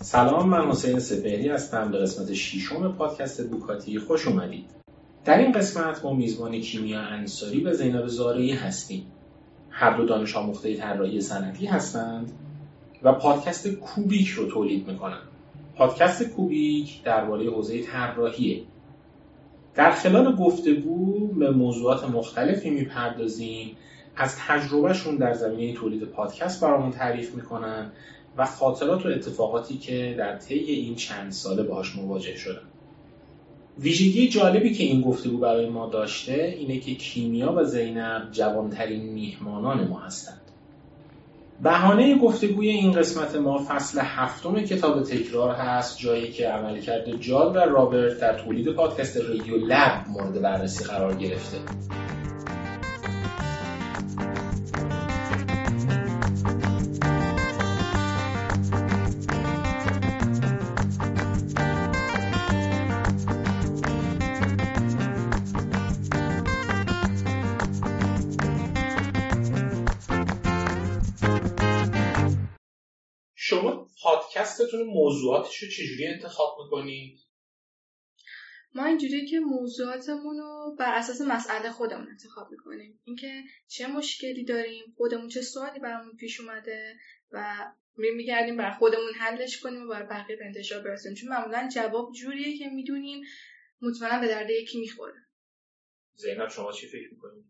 سلام من حسین سپهری هستم به قسمت ششم پادکست بوکاتی. خوش اومدید. در این قسمت ما میزبان کیمیا انصاری و زینب زارعی هستیم. هر دو دانش آموخته طراحی صنعتی هستند و پادکست کوبیک رو تولید می‌کنند پادکست کوبیک درباره حوزه طراحیه. در خلال گفتگو به موضوعات مختلفی می‌پردازیم از تجربهشون در زمینه تولید پادکست برامون تعریف می‌کنن و خاطرات و اتفاقاتی که در طی این چند ساله باهاش مواجه شدن. ویژگی جالبی که این گفتگو برای ما داشته اینه که کیمیا و زینب جوانترین میهمانان ما هستند. بهانه گفتگوی این قسمت ما فصل هفتم کتاب تکرار هست جایی که عملکرد جاد و رابرت در تولید پادکست رادیو لب مورد بررسی قرار گرفته. موضوعاتش رو چجوری انتخاب می‌کنید؟ ما اینجوری که موضوعاتمون رو بر اساس مسئله خودمون انتخاب می‌کنیم اینکه چه مشکلی داریم خودمون چه سوالی برامون پیش اومده و می میگردیم بر خودمون حلش کنیم و بر بقیه به انتشار برسونیم چون معمولا جواب جوریه که می‌دونیم مطمئنا به درد یکی می‌خوره زینب شما چی فکر می‌کنید؟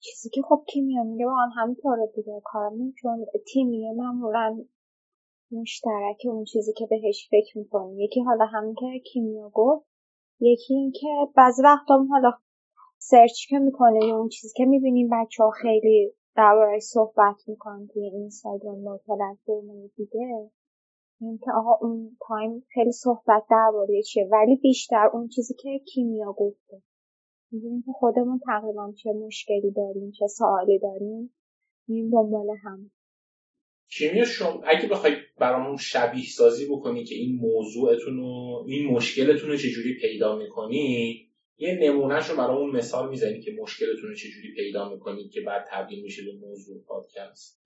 چیزی که خب کیمیا میگه با هم همینطوره دیگه کارمون چون تیمیه معمولا مشترک اون چیزی که بهش فکر می‌کنیم. یکی حالا همین که کیمیا گفت یکی این که بعضی وقتا حالا search که می‌کنه اون چیزی که می‌بینیم بچه ها خیلی دربارهش صحبت می‌کنن توی اینستاگرام و پلتفرم دیگه اینکه آقا اون time خیلی صحبت درباره چیه. ولی بیشتر اون چیزی که کیمیا گفته. می‌بینیم که خودمون تقریبا چه مشکلی داریم چه سوالی داریم این دنبال هم کیمیا شما اگه بخوای برامون شبیه سازی بکنی که این موضوعتون رو این مشکلتون رو چجوری پیدا می‌کنی یه نمونهش رو برامون مثال می‌زنی که مشکلتون رو چجوری پیدا می‌کنید که بعد تبدیل میشه به موضوع پادکست.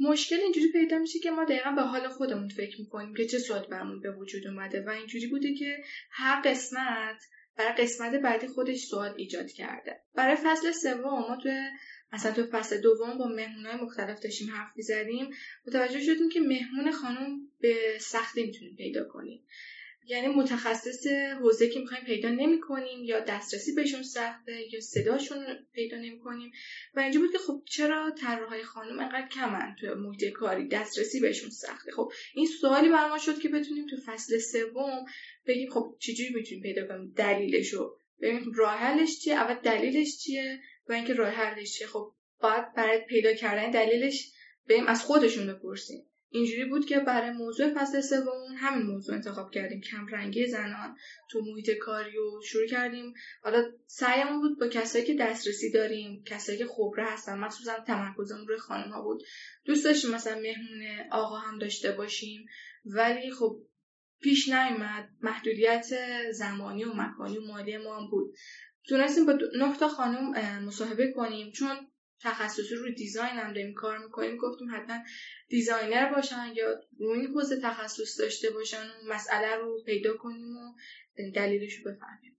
مشکل اینجوری پیدا میشه که ما دقیقا به حال خودمون فکر می‌کنیم که چه سوال برامون به وجود اومده و اینجوری بوده که هر قسمت برای قسمت بعدی خودش سوال ایجاد کرده. برای فصل سوم ما تو مثلا تو فصل دوم با مهمونهای مختلف داشتیم حرف می‌زدیم. متوجه شدیم که مهمون خانم به سختی می‌تونیم پیدا کنیم. یعنی متخصص حوزه که می‌خوایم پیدا نمی کنیم یا دسترسی بهشون سخته یا صداشون پیدا نمی کنیم و اینجا بود که خب چرا طراحهای خانم انقدر کمن تو محیط کاری؟ دسترسی بهشون سخته. خب این سوالی بر ما شد که بتونیم تو فصل سوم بگیم خب چجوری می‌تونیم پیدا کنیم؟ دلیلشو ببینیم. راه حلش چیه؟ اول دلیلش چیه؟ و اینکه راه حلش چیه خب باید برای پیدا کردن دلیلش بریم از خودشون بپرسیم. اینجوری بود که برای موضوع فصل سوم همین موضوع انتخاب کردیم. کم رنگی زنان تو محیط کاری و شروع کردیم. حالا سعیمون بود با کسایی که دسترسی داریم کسایی که خبره هستن مخصوصا تمرکزمون روی خانم ها بود. دوست داشتیم مثلا مهمون آقا هم داشته باشیم. ولی خب پیش نیومد محدودیت زمانی و مکانی و مالی ما هم بود. تونستیم با نه تا خانم مصاحبه کنیم چون تخصصی روی design هم داریم کار می‌کنیم. گفتیم حتما designer باشن یا روی حوزه تخصص داشته باشن و مسئله رو پیدا کنیم و دلیلش رو بفهمیم.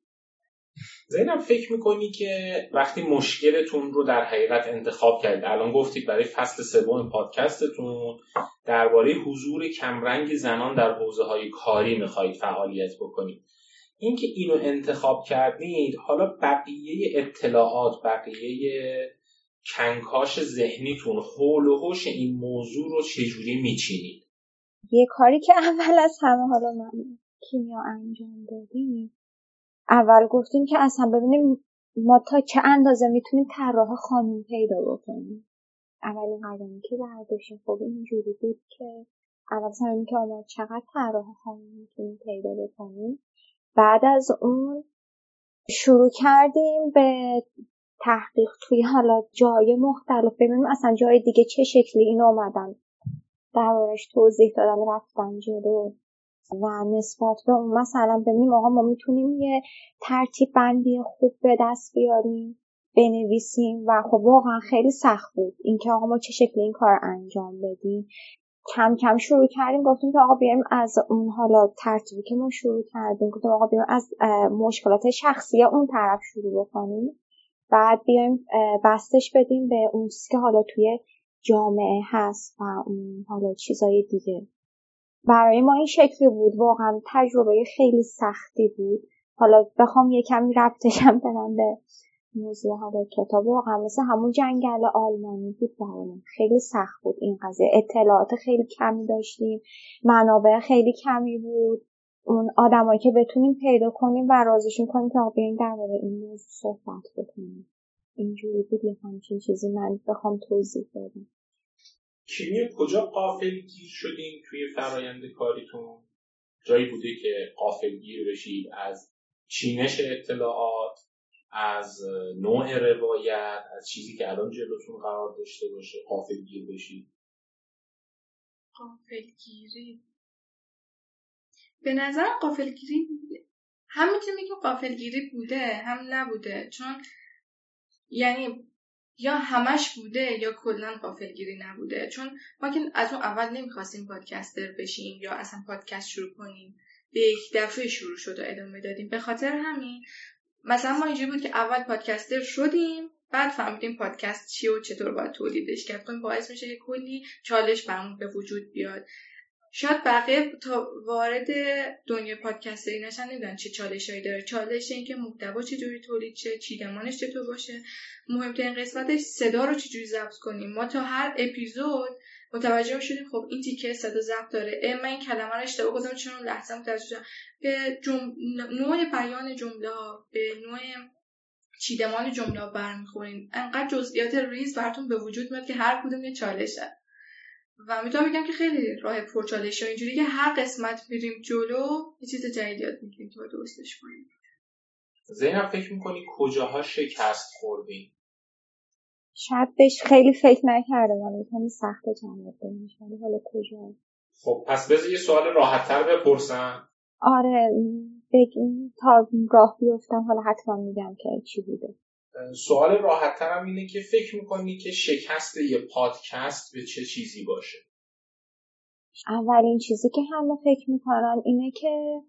زینب فکر می‌کنی که وقتی مشکلتون رو در حقیقت انتخاب کردید الان گفتید برای فصل سوم پادکستتون درباره حضور کمرنگ زنان در حوزه های کاری می‌خواهید فعالیت بکنید. اینکه اینو انتخاب کردید حالا بقیه اطلاعات بقیه کنکاش ذهنیتون حول و حوش این موضوع رو چجوری میچینید؟ یه کاری که اول از همه حالا من کیمیا انجام دادیم اول گفتیم که اصلا ببینیم ما تا چه اندازه می‌تونیم طراح خانم پیدا بکنیم. اولین قدمی که برداشتیم خب اینجوری بود که اول سر که آمد چقدر طراح خانم می‌تونیم پیدا بکنیم. بعد از اون شروع کردیم به تحقیق توی حالا جای مختلف. ببینیم اصلا جای دیگه چه شکلی این آمدن دربارش توضیح دادن رفتن جلو. و نسبت به اون مثلا ببینیم آقا ما می‌تونیم یه ترتیب بندی خوب به دست بیاریم بنویسیم. و خب واقعا خیلی سخت بود. اینکه آقا ما چه شکلی این کار انجام بدیم. کم کم شروع کردیم گفتیم که آقا بیایم از اون حالا ترتیبی که ما شروع کردیم. گفتیم آقا بیایم از مشکلات شخصی اون طرف شروع بکنیم. بعد بیایم بستش بدیم به اون چیزی که حالا توی جامعه هست و اون حالا چیزای دیگه. برای ما این شکلی بود واقعا تجربه خیلی سختی بود. حالا بخوام یه کمی ربطشم بدم به موضوع حالا کتاب واقعا مثل همون جنگل آلمانی بود برامون خیلی سخت بود این قضیه. اطلاعات خیلی کمی داشتیم منابع خیلی کمی بود. اون آدمایی که بتونیم پیدا کنیم و رازشون کنیم که بیاین درباره این موضوع صحبت بکنیم. اینجوری بود یه همچین چیزی من بخوام توضیح بدم. کیمیا کجا قافل گیر شدیم توی فرایند کاریتون؟ جایی بوده که قافل گیر بشید از چینش اطلاعات؟ از نوع روایت از چیزی که الان جلوتون قرار داشته باشه قافل گیر بشید. قافل گیری به نظر قافل گیری هم می‌تونیم که قافل گیری بوده هم نبوده. چون یعنی یا همش بوده یا کلا قافلگیری نبوده. چون ما که از اون اول نمی‌خواستیم پادکستر بشیم یا اصلا پادکست شروع کنیم. به یک دفعه شروع شد و ادامه دادیم. به خاطر همین مثلا ما اینجوری بود که اول پادکستر شدیم بعد فهمیدیم پادکست چیه و چطور باید تولیدش کرد. خب باعث میشه که کلی چالش برامون به وجود بیاد. شاید بقیه تا وارد دنیای پادکستری نشن نمی‌دونن چه چالشهایی داره. چالش این که محتوا چجوری تولید شه چیدمانش چطور باشه. مهمترین قسمتش صدا رو چجوری ضبط کنیم. ما تا هر اپیزود متوجه شدیم خب این تیکه صدا ضبط داره. من این کلمه رو اشتباه گفتم چون لحظه متوجه شدم. به جم... نوع بیان جمله ها به نوع چیدمان جمله ها برمیخوریم انقدر جزئیات ریز براتون به وجود میاد که هر کدوم یه چالشه و می‌تونم بگم که خیلی راه پرچالشه اینجوری که هر قسمت میریم جلو یه چیز جدید یاد می‌گیریم تا درستش کنیم. زینب فکر می‌کنی کجاها شکست خوردیم شاید بهش خیلی فکر نکرده من کمی سخت جمع ولی حالا کجا؟ خب پس بذار یه سوال راحتتر بپرسم. آره بگیم تا راه بیفتم حالا حتما میگم که چی بوده. سوال راحت ترم اینه که فکر می‌کنی که شکست یه پادکست به چه چیزی باشه؟ اولین چیزی که همه فکر می‌کنن اینه که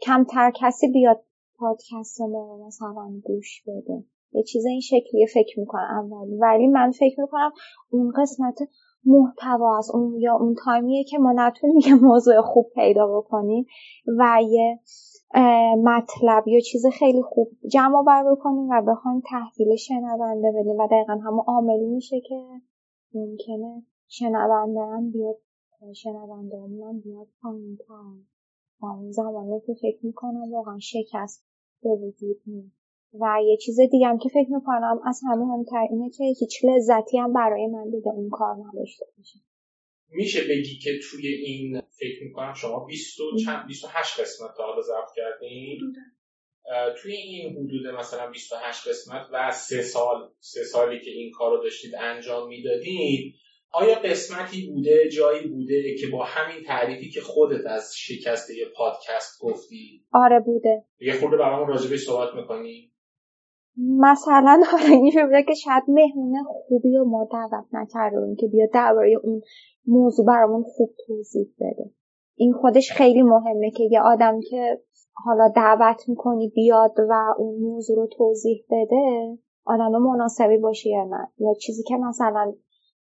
کمتر کسی بیاد پادکست ما مثلا گوش بده. یه چیز این شکلیه فکر می‌کنم اولی ولی من فکر می‌کنم اون قسمت محتوا است. اون یا اون تایمیه که ما نتونیم یه موضوع خوب پیدا بکنیم و یه مطلب یا چیز خیلی خوب جمع بر بکنیم و بخوایم تحویل شنونده بدیم. و دقیقا همون عاملی میشه که ممکنه شنونده هم بیاد شنونده هم بیاد پایین و اون زمانه که فکر می‌کنم واقعا شکست به وجود میاد. و یه چیز دیگه هم که فکر می‌کنم از همه مهمتر اینه که هیچ لذتی هم برای من دیگه اون کار نداشته باشه. میشه بگی که توی این فکر می‌کنم شما 20 چند 28 قسمت تا حالا ضبط کردین؟ توی این حدود مثلا 28 قسمت و سه سال سه سالی که این کار رو داشتید انجام می‌دادید آیا قسمتی بوده جایی بوده که با همین تعریفی که خودت از شکست یه پادکست گفتی؟ آره بوده. یه خورده برامون راجبش صحبت می‌کنی؟ مثلا حالا اینجوری بوده که شاید مهمون خوبی رو ما دعوت نکردیم که بیا درباره اون موضوع برامون خوب توضیح بده. این خودش خیلی مهمه که یه آدم که حالا دعوت می‌کنی بیاد و اون موضوع رو توضیح بده آدم مناسبی باشه یا نه. یا چیزی که مثلا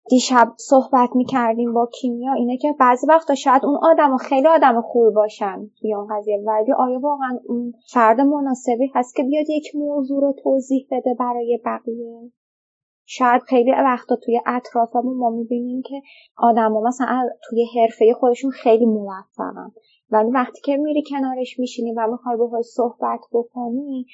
دیشب صحبت می‌کردیم با کیمیا اینه که بعضی وقتا شاید اون آدم خیلی آدم خوب باشن توی اون قضیه. ولی آیا واقعا اون فرد مناسبی هست که بیاد یک موضوع رو توضیح بده برای بقیه؟ شاید خیلی وقتا توی اطرافمون ما می‌بینیم که آدما مثلا توی حرفه خودشون خیلی موفقن. ولی وقتی که میری کنارش میشینی و می‌خوای باهاش صحبت بکنی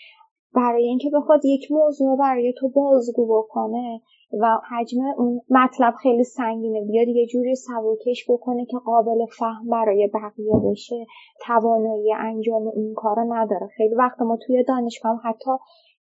برای اینکه بخواد یک موضوع برای تو بازگو بکنه و حجم اون مطلب خیلی سنگینه. بیاد یه جوری سبکش بکنه که قابل فهم برای بقیه بشه. توانایی انجام این کارا نداره. خیلی وقت ما توی دانشگاه حتی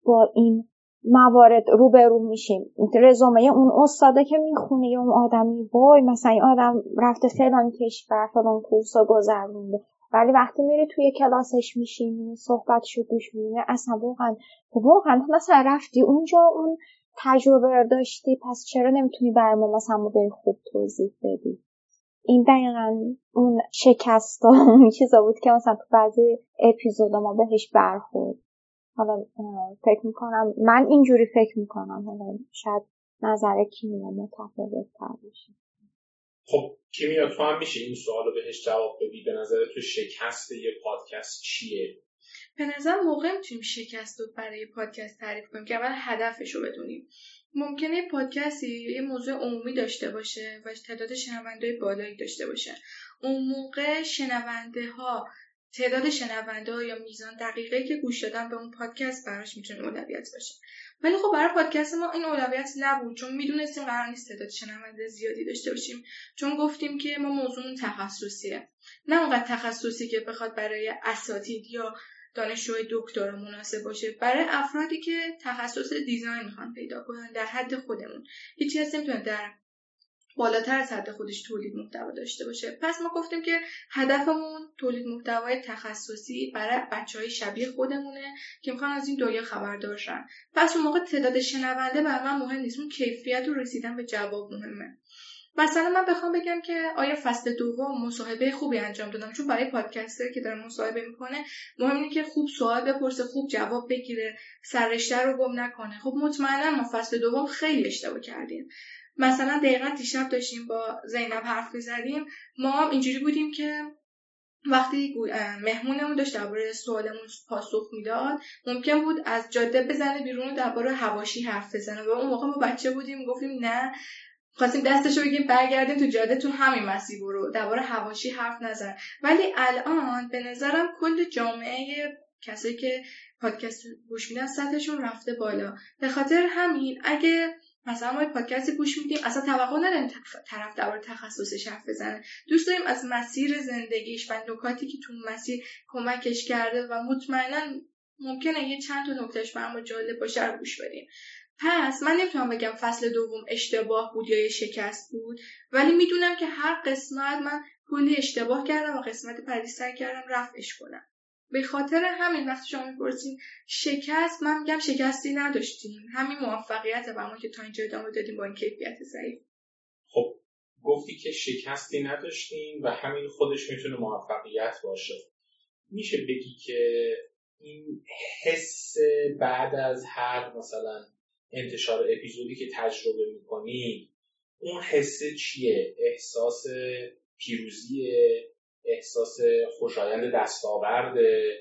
با این موارد روبرو میشیم. رزومه اون استاده که می‌خونه یا اون آدمی وای مثلا این آدم رفته فلان کشور فلان کورس گذرونده ولی وقتی میری توی کلاسش میشینی صحبتشو گوش میدی اصلا واقعا. واقعا مثلا رفتی اونجا اون تجربه رو داشتی پس چرا نمی‌تونی برای ما مثلا مدل خوب توضیح بدی؟ این دقیقا اون شکست و اون چیزا بود که مثلا تو بعضی اپیزود ما بهش برخورد. حالا فکر می‌کنم من اینجوری فکر می‌کنم حالا شاید نظر کیمیا متفاوت تر باشه. خب کیمیا تو هم میشه این سوال رو بهش جواب بدی؟ به نظر تو شکست یه پادکست چیه؟ به نظر موقع می‌تونیم شکست رو برای پادکست تعریف کنیم که اول هدفش رو بدونیم. ممکنه پادکستی یه موضوع عمومی داشته باشه و تعداد شنونده بالایی داشته باشه. اون موقع شنونده ها تعداد شنونده ها یا میزان دقیقه که گوش دادن به اون پادکست براش می‌تونه اولویت باشه. ولی خب برای پادکست ما این اولویت نبود چون می‌دونستیم قرار نیست تعداد شنونده زیادی داشته باشیم. چون گفتیم که ما موضوع تخصصیه. نه اونقدر تخصصی که بخواد برای اساتید یا دانشجوی دکترا مناسب باشه برای افرادی که تخصص دیزاین می‌خوان پیدا کنن در حد خودمون. هیچی هست نمی‌تونه در بالاتر از حد خودش تولید محتوا داشته باشه. پس ما گفتیم که هدفمون تولید محتوای تخصصی برای بچه های شبیه خودمونه که می‌خوان از این دنیا خبردار شن. پس اون موقع تعداد شنونده بر من مهم نیست. اون کیفیت و رسیدن به جواب مهمه. مثلا من بخوام بگم که آیا فصل دوم مصاحبه خوبی انجام دادم؟ چون برای پادکستر که داره مصاحبه می‌کنه مهم اینه که خوب سوال بپرسه خوب جواب بگیره سررشته رو گم نکنه. خب مطمئنا ما فصل دوم خیلی اشتباه کردیم. مثلا دقیقا دیشب داشتیم با زینب حرف می‌زدیم. ما هم اینجوری بودیم که وقتی مهمونمون داشت درباره سوالمون پاسخ می‌داد ممکن بود از جاده بزنه بیرون درباره هواشی حرف بزنه. و اون موقع ما بچه بودیم گفتیم نه خواستیم دستشو بگیم برگردیم تو جاده تو همین مسیر برو درباره هواشی حرف نزن. ولی الان به نظرم کل جامعه کسایی که پادکست گوش میدن سطحشون رفته بالا. به خاطر همین اگه مثلا ما پادکست گوش میدیم اصلا توقع نداریم طرف درباره تخصصش حرف بزنه. دوست داریم از مسیر زندگیش و نکاتی که تو مسیر کمکش کرده و مطمئنا ممکنه یه چند تا نکتهش برام جالب باشه رو گوش بدیم. پس من نمی‌تونم بگم فصل دوم اشتباه بود یا یه شکست بود ولی می‌دونم که هر قسمت من کلی اشتباه کردم و قسمت سعی کردم رفعش کنم. به خاطر همین وقتی شما می‌پرسین شکست من میگم شکستی نداشتیم همین موفقیت و که تا اینجا ادامه دادیم با این کیفیت ضعیف. خب گفتی که شکستی نداشتیم و همین خودش می‌تونه موفقیت باشه. میشه بگی که این حس بعد از هر مثلا انتشار اپیزودی که تجربه می‌کنی اون حسه چیه؟ احساس پیروزی احساس خوشایند دستاورده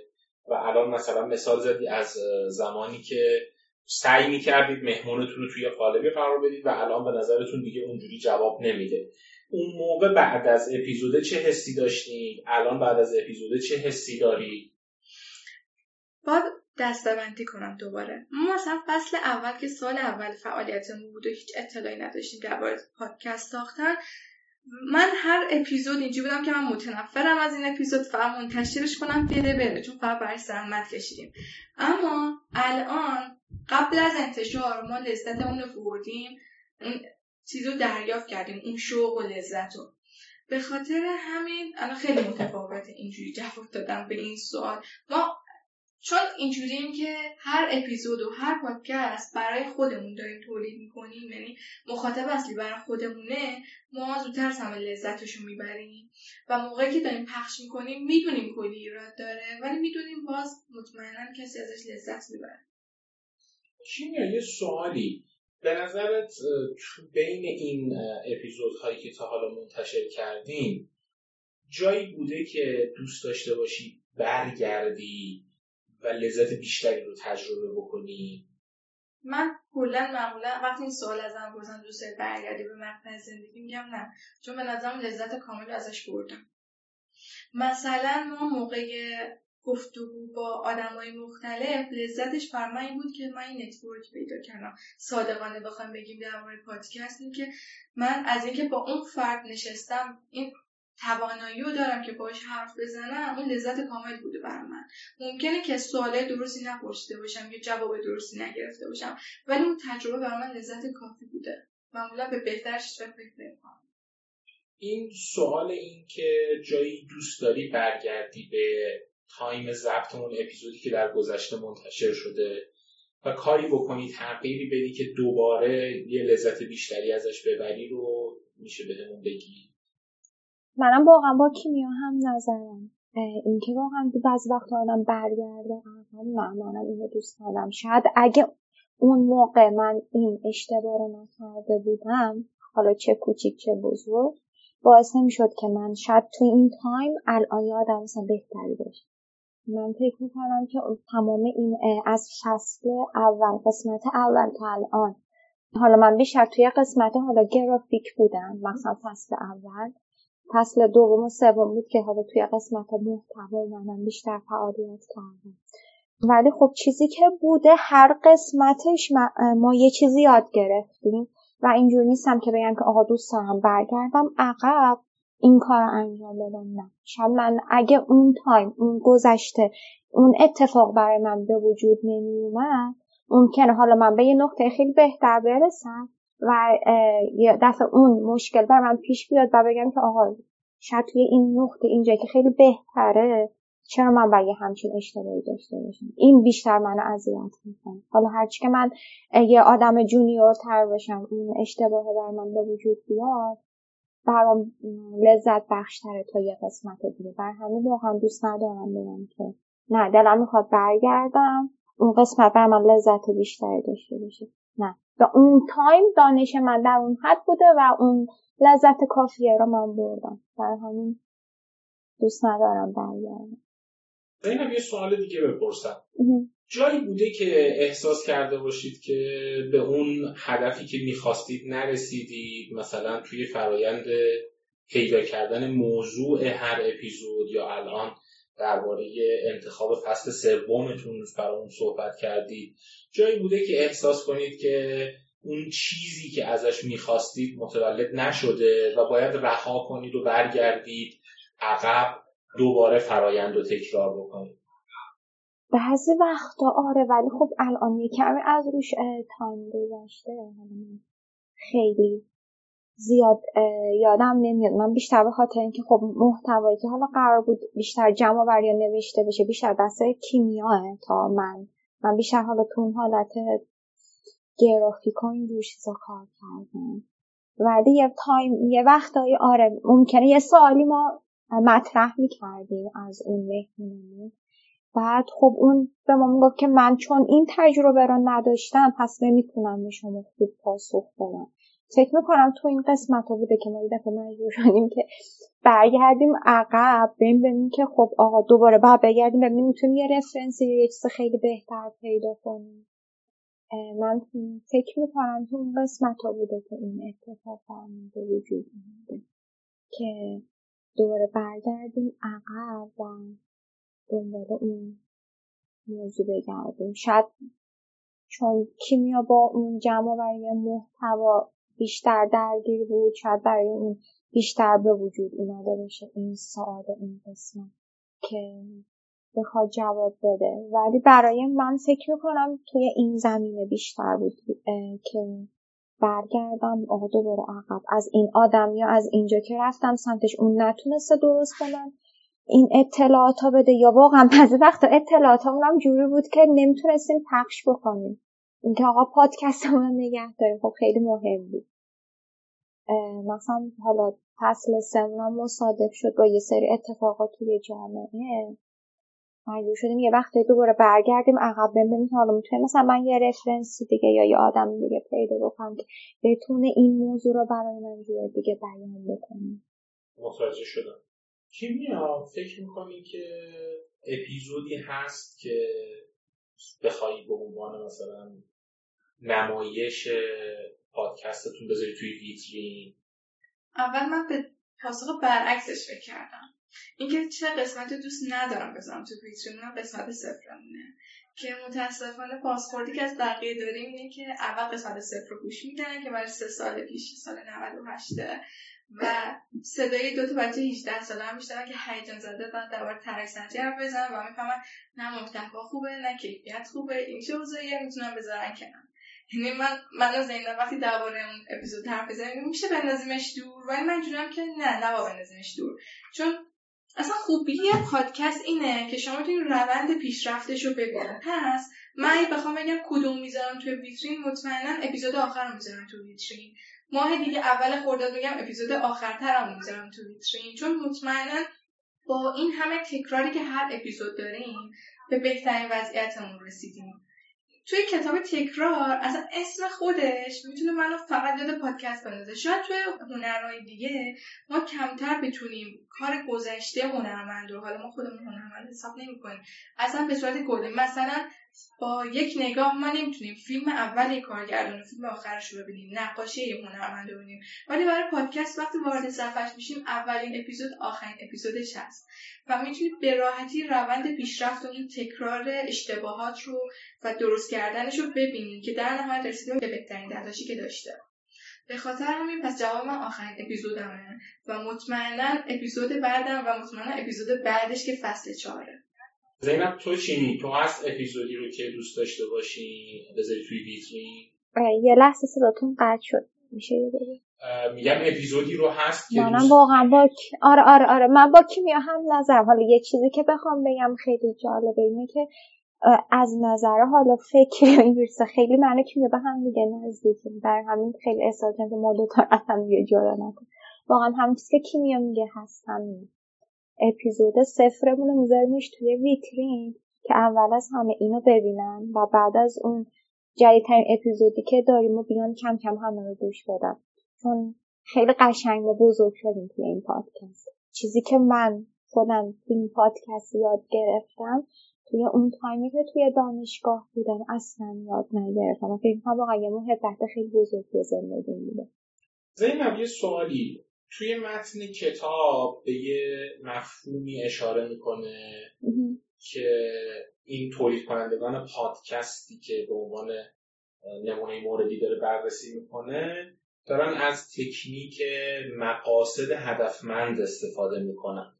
و الان مثلا مثال زدی از زمانی که سعی می‌کردید مهمونتون رو توی قالبی قرار بدید و الان به نظرتون دیگه اونجوری جواب نمیده. اون موقع بعد از اپیزوده چه حسی داشتید؟ الان بعد از اپیزوده چه حسی دارید؟ باید دستبندی کنم دوباره. ما مثلا فصل اول که سال اول فعالیتمون بود و هیچ اطلاعی نداشتیم درباره پادکست ساختن من هر اپیزود اینجوری بودم که من متنفرم از این اپیزود فقط منتشرش کنم بره بره چون فقط برای زحمت کشیدیم. اما الان قبل از انتشار ما لذت اون رو بردیم اون چیز رو دریافت کردیم اون شوق و لذت رو. به خاطر همین الان خیلی متفاوته اینجوری جواب دادم به این سوال. ما چون اینجوریم که هر اپیزود و هر پادکست برای خودمون داریم تولید می‌کنیم یعنی مخاطب اصلی برای خودمونه ما زودتر همه لذتشو می‌بریم. و موقعی که داریم پخش می‌کنیم می‌دونیم کلی ایراد داره ولی می‌دونیم باز مطمئنا کسی ازش لذت می‌بره. کیمیا یه سوالی. به نظرت بین این اپیزودهایی که تا حالا منتشر کردیم جایی بوده که دوست داشته باشی برگردی و لذت بیشتری رو تجربه بکنی؟ من کلا معمولا وقتی این سوال ازم پرسن دوست برگردی به مقطع زندگی میگم نه چون به نظرم لذت کامل ازش بردم. مثلا ما موقع گفتگو با آدمای مختلف لذتش بر من این بود که من این نتورک پیدا کردم. صادقانه بخوام بگیم در مورد پادکست که من از اینکه با اون فرد نشستم این توانایی رو دارم که باش حرف بزنم اون لذت کامل بوده بر من. ممکنه که سوالای درستی نپرسیده باشم یا جواب درستی نگرفته باشم ولی اون تجربه بر من لذت کافی بوده. معمولا به بهترش فکر نمی‌کنم این سوال این که جایی دوست داری برگردی به تایم ضبط اون اپیزودی که در گذشته منتشر شده و کاری بکنی تغییری بدی که دوباره یه لذت بیشتری ازش ببری رو میشه بهمون بگی؟ منم واقعا با کیمیا هم نظرم. اینکه واقعا بعضی وقتا آدم برگرده نه منم اینو دوست دارم. شاید اگه اون موقع من این اشتباه رو نکرده بودم حالا چه کوچیک چه بزرگ باعث نمی‌شد که من شاید توی این تایم الان یادم مثلا بهتری باشه. من فکر می‌کنم که تمام این از فصل اول قسمت اول تا الان. حالا من بیشتر توی قسمت حالا گرافیک بودم مثلا فصل اول. فصل دوم و سوم بود که حالا توی قسمت محتوا من بیشتر فعالیت کردم. ولی خب چیزی که بوده هر قسمتش ما یه چیزی یاد گرفتیم و اینجور نیستم که بگم که آقا دوست دارم برگردم. عقب این کار انجام بدم نه. شاید من اگه اون time اون گذشته اون اتفاق برای من به وجود نمی اومد حالا من به یه نقطه خیلی بهتر برسم. و دفعه اون مشکل بر من پیش بیاد و بگم که آقا شاید توی این نقطه اینجا که خیلی بهتره چرا من باید همچین اشتباهی داشته باشم؟ این بیشتر منو اذیت می‌کنه. حالا هرچی که من یه آدم junior تر باشم این اشتباه بر من به وجود بیاد برام لذت بخشتره تا یه قسمت دیگه. بر همین واقعا دوست ندارم بگم که نه دلم می‌خواد برگردم. اون قسمت بر من لذت بیشتری داشته باشه. نه. و اون تایم دانش من در اون حد بوده و اون لذت کافیه رو من بردم. برای همین دوست ندارم برگردم. اینم یه سوال دیگه بپرسم. جایی بوده که احساس کرده باشید که به اون هدفی که می‌خواستید نرسیدید مثلا توی فرایند پیدا کردن موضوع هر اپیزود یا الان درباره انتخاب فصل سومتون برامون صحبت کردید. جایی بوده که احساس کنید که اون چیزی که ازش می‌خواستید متولد نشده و باید رها کنید و برگردید عقب دوباره فرایند رو تکرار بکنید. بعضی وقتا آره ولی خب الان یه کمی از روش time گذشته. خیلی زیاد یادم نمیاد. من بیشتر به خاطر اینکه خب محتوایی که حالا قرار بود بیشتر جمع آوری نوشته بشه بیشتر دست کیمیائه تا من. من بیشتر حالا تو اون حالت گرافیک و اینجور چیزا کار کردم. ولی یه time یه وقتایی آره ممکنه یه سوالی ما مطرح می‌کردیم از اون مهمونمون. بعد خب اون به ما می‌گفت که من چون این تجربه رو نداشتم پس نمی‌تونم به شما خوب پاسخ بدم. فکر می‌کنم تو این قسمت ها بوده که ما یه دفعه مجبور شدیم که برگردیم عقب ببین ببینیم که خب آقا دوباره باید بگردیم ببینیم می‌تونیم یه رفرنسی یا یه چیز خیلی بهتر پیدا کنیم. من فکر می‌کنم تو این قسمت ها بوده که این اتفاق به وجود اومده که دوباره برگردیم عقب و دنبال اون موضوع بگردیم. شاید چون کیمیا با اون جمع برای محتوا بیشتر درگیر بود شاید برای اون بیشتر به وجود اومده باشه این سوال این قسمت که بخواد جواب بده. ولی برای من فکر می‌کنم توی این زمینه بیشتر بود که برگردم آقا دوباره عقب. از این آدم یا از اینجا که رفتم سمتش اون نتونسته درست کنم این اطلاعات بده. یا واقعا بعضی وقتا اطلاعات هم جوری بود که نمی‌تونستیم پخش بکنیم. اینکه آقا پادکست رو نگه داریم. خب خیلی مهم بود. مثلا حالا فصل سمون مصادف شد با یه سری اتفاقات توی جامعه. مجبور شدیم یه وقتی دوباره برگردیم عقب ببینیم حالا می‌تونیم مثلا من یه رفرنسی دیگه یا یه آدم دیگه پیدا بکنم که بتونه این موضوع رو برای من جور دیگه بیان بکنه. متوجه شدم. کیمیا فکر می‌کنی که اپیزودی هست که بخوایی به عنوان مثلا نمایش پادکستتون بذاری توی ویترین. اول من به پاسخ برعکسش فکر کردم. اینکه چه قسمتی دوست ندارم بذارم تو ویترین قسمت صفرمونه. که متاسفانه پاسپورتی که از بقیه داریم اینه که اول قسمت صفر رو گوش میدن که برای سه سال پیش سال 98 و صدای دو تا بچه 18 ساله هم میشنن که هیجان زده و دوباره ترک سنجی حرف بزنن و می‌فهمن نه محتوا خوبه نه کیفیت خوبه. این چه اوضاعیه می‌تونن بذارن کنار. یعنی من من زینب وقتی درباره اون اپیزود حرف بزنیم میشه بندازیمش دور؟ ولی من جونم که نه نبا بندازیمش دور. چون اصلا خوبی پادکست اینه که شما می‌تونید روند پیشرفتش رو ببینید پس من اگه بخوام بگم کدوم می‌ذارم توی ویترین مطمئنا اپیزود آخر رو می‌ذارم تو ویترین. ماه دیگه اول خرداد میگم اپیزود آخرترم می‌ذارم تو ویترین. چون مطمئنا با این همه تکراری که هر اپیزود داریم به بهترین وضعیتمون رسیدیم. توی کتاب تکرار اصلا اسم خودش می‌تونه منو فقط یاد پادکست بندازه. شاید توی هنرهای دیگه ما کمتر بتونیم کار گذشته هنرمند رو حالا ما خودمون هنرمند حساب نمی‌کنیم اصلا به صورت کلی مثلا با یک نگاه ما نمی‌تونیم فیلم اول کارگردان و فیلم آخرش رو ببینیم. نقاشی هنرمند رو ببینیم. ولی برای پادکست وقتی وارد صفحش میشیم اولین اپیزود آخرین اپیزودش هست. و می‌تونید به راحتی روند پیشرفت و تکرار اشتباهات رو و درست کردنش رو ببینید که در نهایت رسیده به بهترین درداشی که داشته. به خاطر همین پس جواب من آخرین اپیزودمه. و مطمئنا اپیزود بعدم و مطمئنا اپیزود بعدش که فصل چهاره زینب تو چی تو هست اپیزودی رو که دوست داشته باشی؟ بذاری توی ویترین؟ یه لحظه صداتون قطع شد. میشه یه میگم اپیزودی رو هست که منم واقعا با آره آره آره. من با کیمیا هم نظرم. حالا یه چیزی که بخوام بگم خیلی جالبه اینه که از نظر حالا فکر اینجوریه خیلی منو کیمیا به هم دیگه نزدیکیم. در همین خیلی احساس که ما دوتا از هم دیگه جدا نکن. واقعا همین چیزی که کیمیا میگه هستم اپیزود صفرمون رو میذاریمش توی ویترین که اول از همه اینو ببینن و بعد از اون جدیدترین اپیزودی که داریم و بیان کم کم همه رو گوش بدن. چون خیلی قشنگ و بزرگ شدیم توی این پادکست. چیزی که من خودم این پادکست یاد گرفتم توی اون تایمی که توی دانشگاه بودم اصلا یاد نگرفتم. فکر کنم واقعا یه محبت خیلی بزرگ به زندگی میده زینب یه سوالی. توی متن کتاب به یه مفهومی اشاره می‌کنه که این تولید کنندگان پادکستی که به عنوان نمونه موردی داره بررسی می‌کنه دارن از تکنیک مقاصد هدفمند استفاده می‌کنن.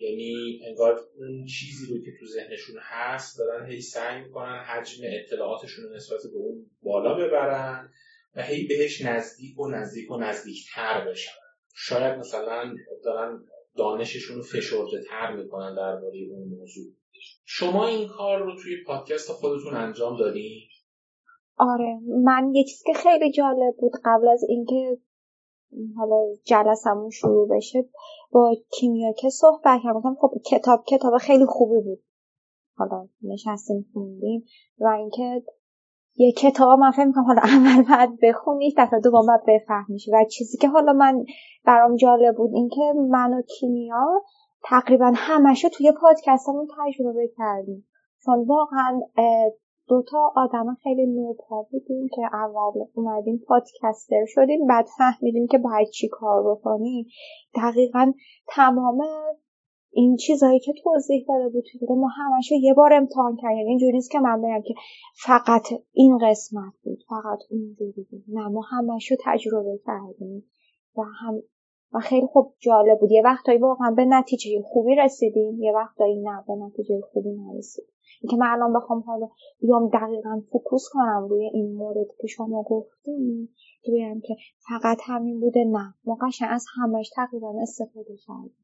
یعنی انگار اون چیزی رو که تو ذهنشون هست دارن هی سعی می‌کنن حجم اطلاعاتشون رو نسبت به اون بالا ببرن و هی بهش نزدیک و نزدیک و نزدیکتر بشن. شاید مثلا دارن دانششون رو فشرده تر می‌کنن درباره اون موضوع. شما این کار رو توی پادکست خودتون انجام دادین آره من یه چیز که خیلی جالب بود قبل از اینکه حالا جلسمون شروع بشه با کیمیا که صحبت کردم. خب کتاب کتاب خیلی خوبی بود. حالا نشستیم خوندیم و اینکه یه کتاب من فکر می‌کنم حالا اول بعد بخونی دفعه دوم بعد بفهمیش. و چیزی که حالا من برام جالب بود اینکه من و کیمیا تقریبا همشو توی پادکستمون تجربه کردیم. چون واقعا دوتا آدم خیلی نوپا بودیم که اول اومدیم پادکستر شدیم بعد فهمیدیم که باید چی کار بکنیم. دقیقا تمام این چیزهایی که توضیح داده بود. توی ما همش یه بار امتحان کردیم. یعنی اینجوری نیست که من بگم که فقط این قسمت بود فقط اینجوری بود. نه ما همش رو تجربه کردیم و هم و خیلی خوب جالب بود. یه وقتایی واقعا به نتیجه خوبی رسیدیم یه وقتایی نه به نتیجه خوبی نرسیدیم. اینکه من الان بخوام حالا بیام دقیقا فوکوس کنم روی این مورد که شما گفتیم که بگم که فقط همین بوده نه. ما قشن از همش تقریبا استفاده کردیم.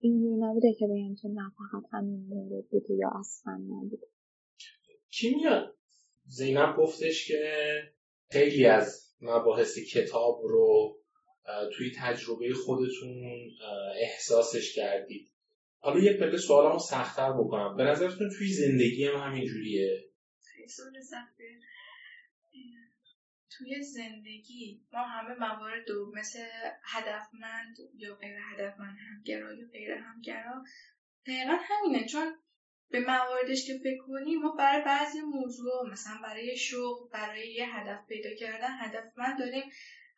اینجوری نبوده که بگم که نه فقط همین مورد بوده یا اصلا نبوده. چی میاد؟ زینب گفتش که خیلی از مباحث کتاب رو توی تجربه خودتون احساسش کردید. حالا یه پله سوالمو سختتر بکنم. به نظرتون توی زندگی هم همین جوریه توی زندگی ما همه موارد رو مثل هدفمند یا غیر هدفمند همگرا یا غیر همگرا دقیقا همینه. چون به مواردش که فکر کنیم ما برای بعضی موضوع مثلا برای شغل برای یه هدف پیدا کردن هدفمند داریم.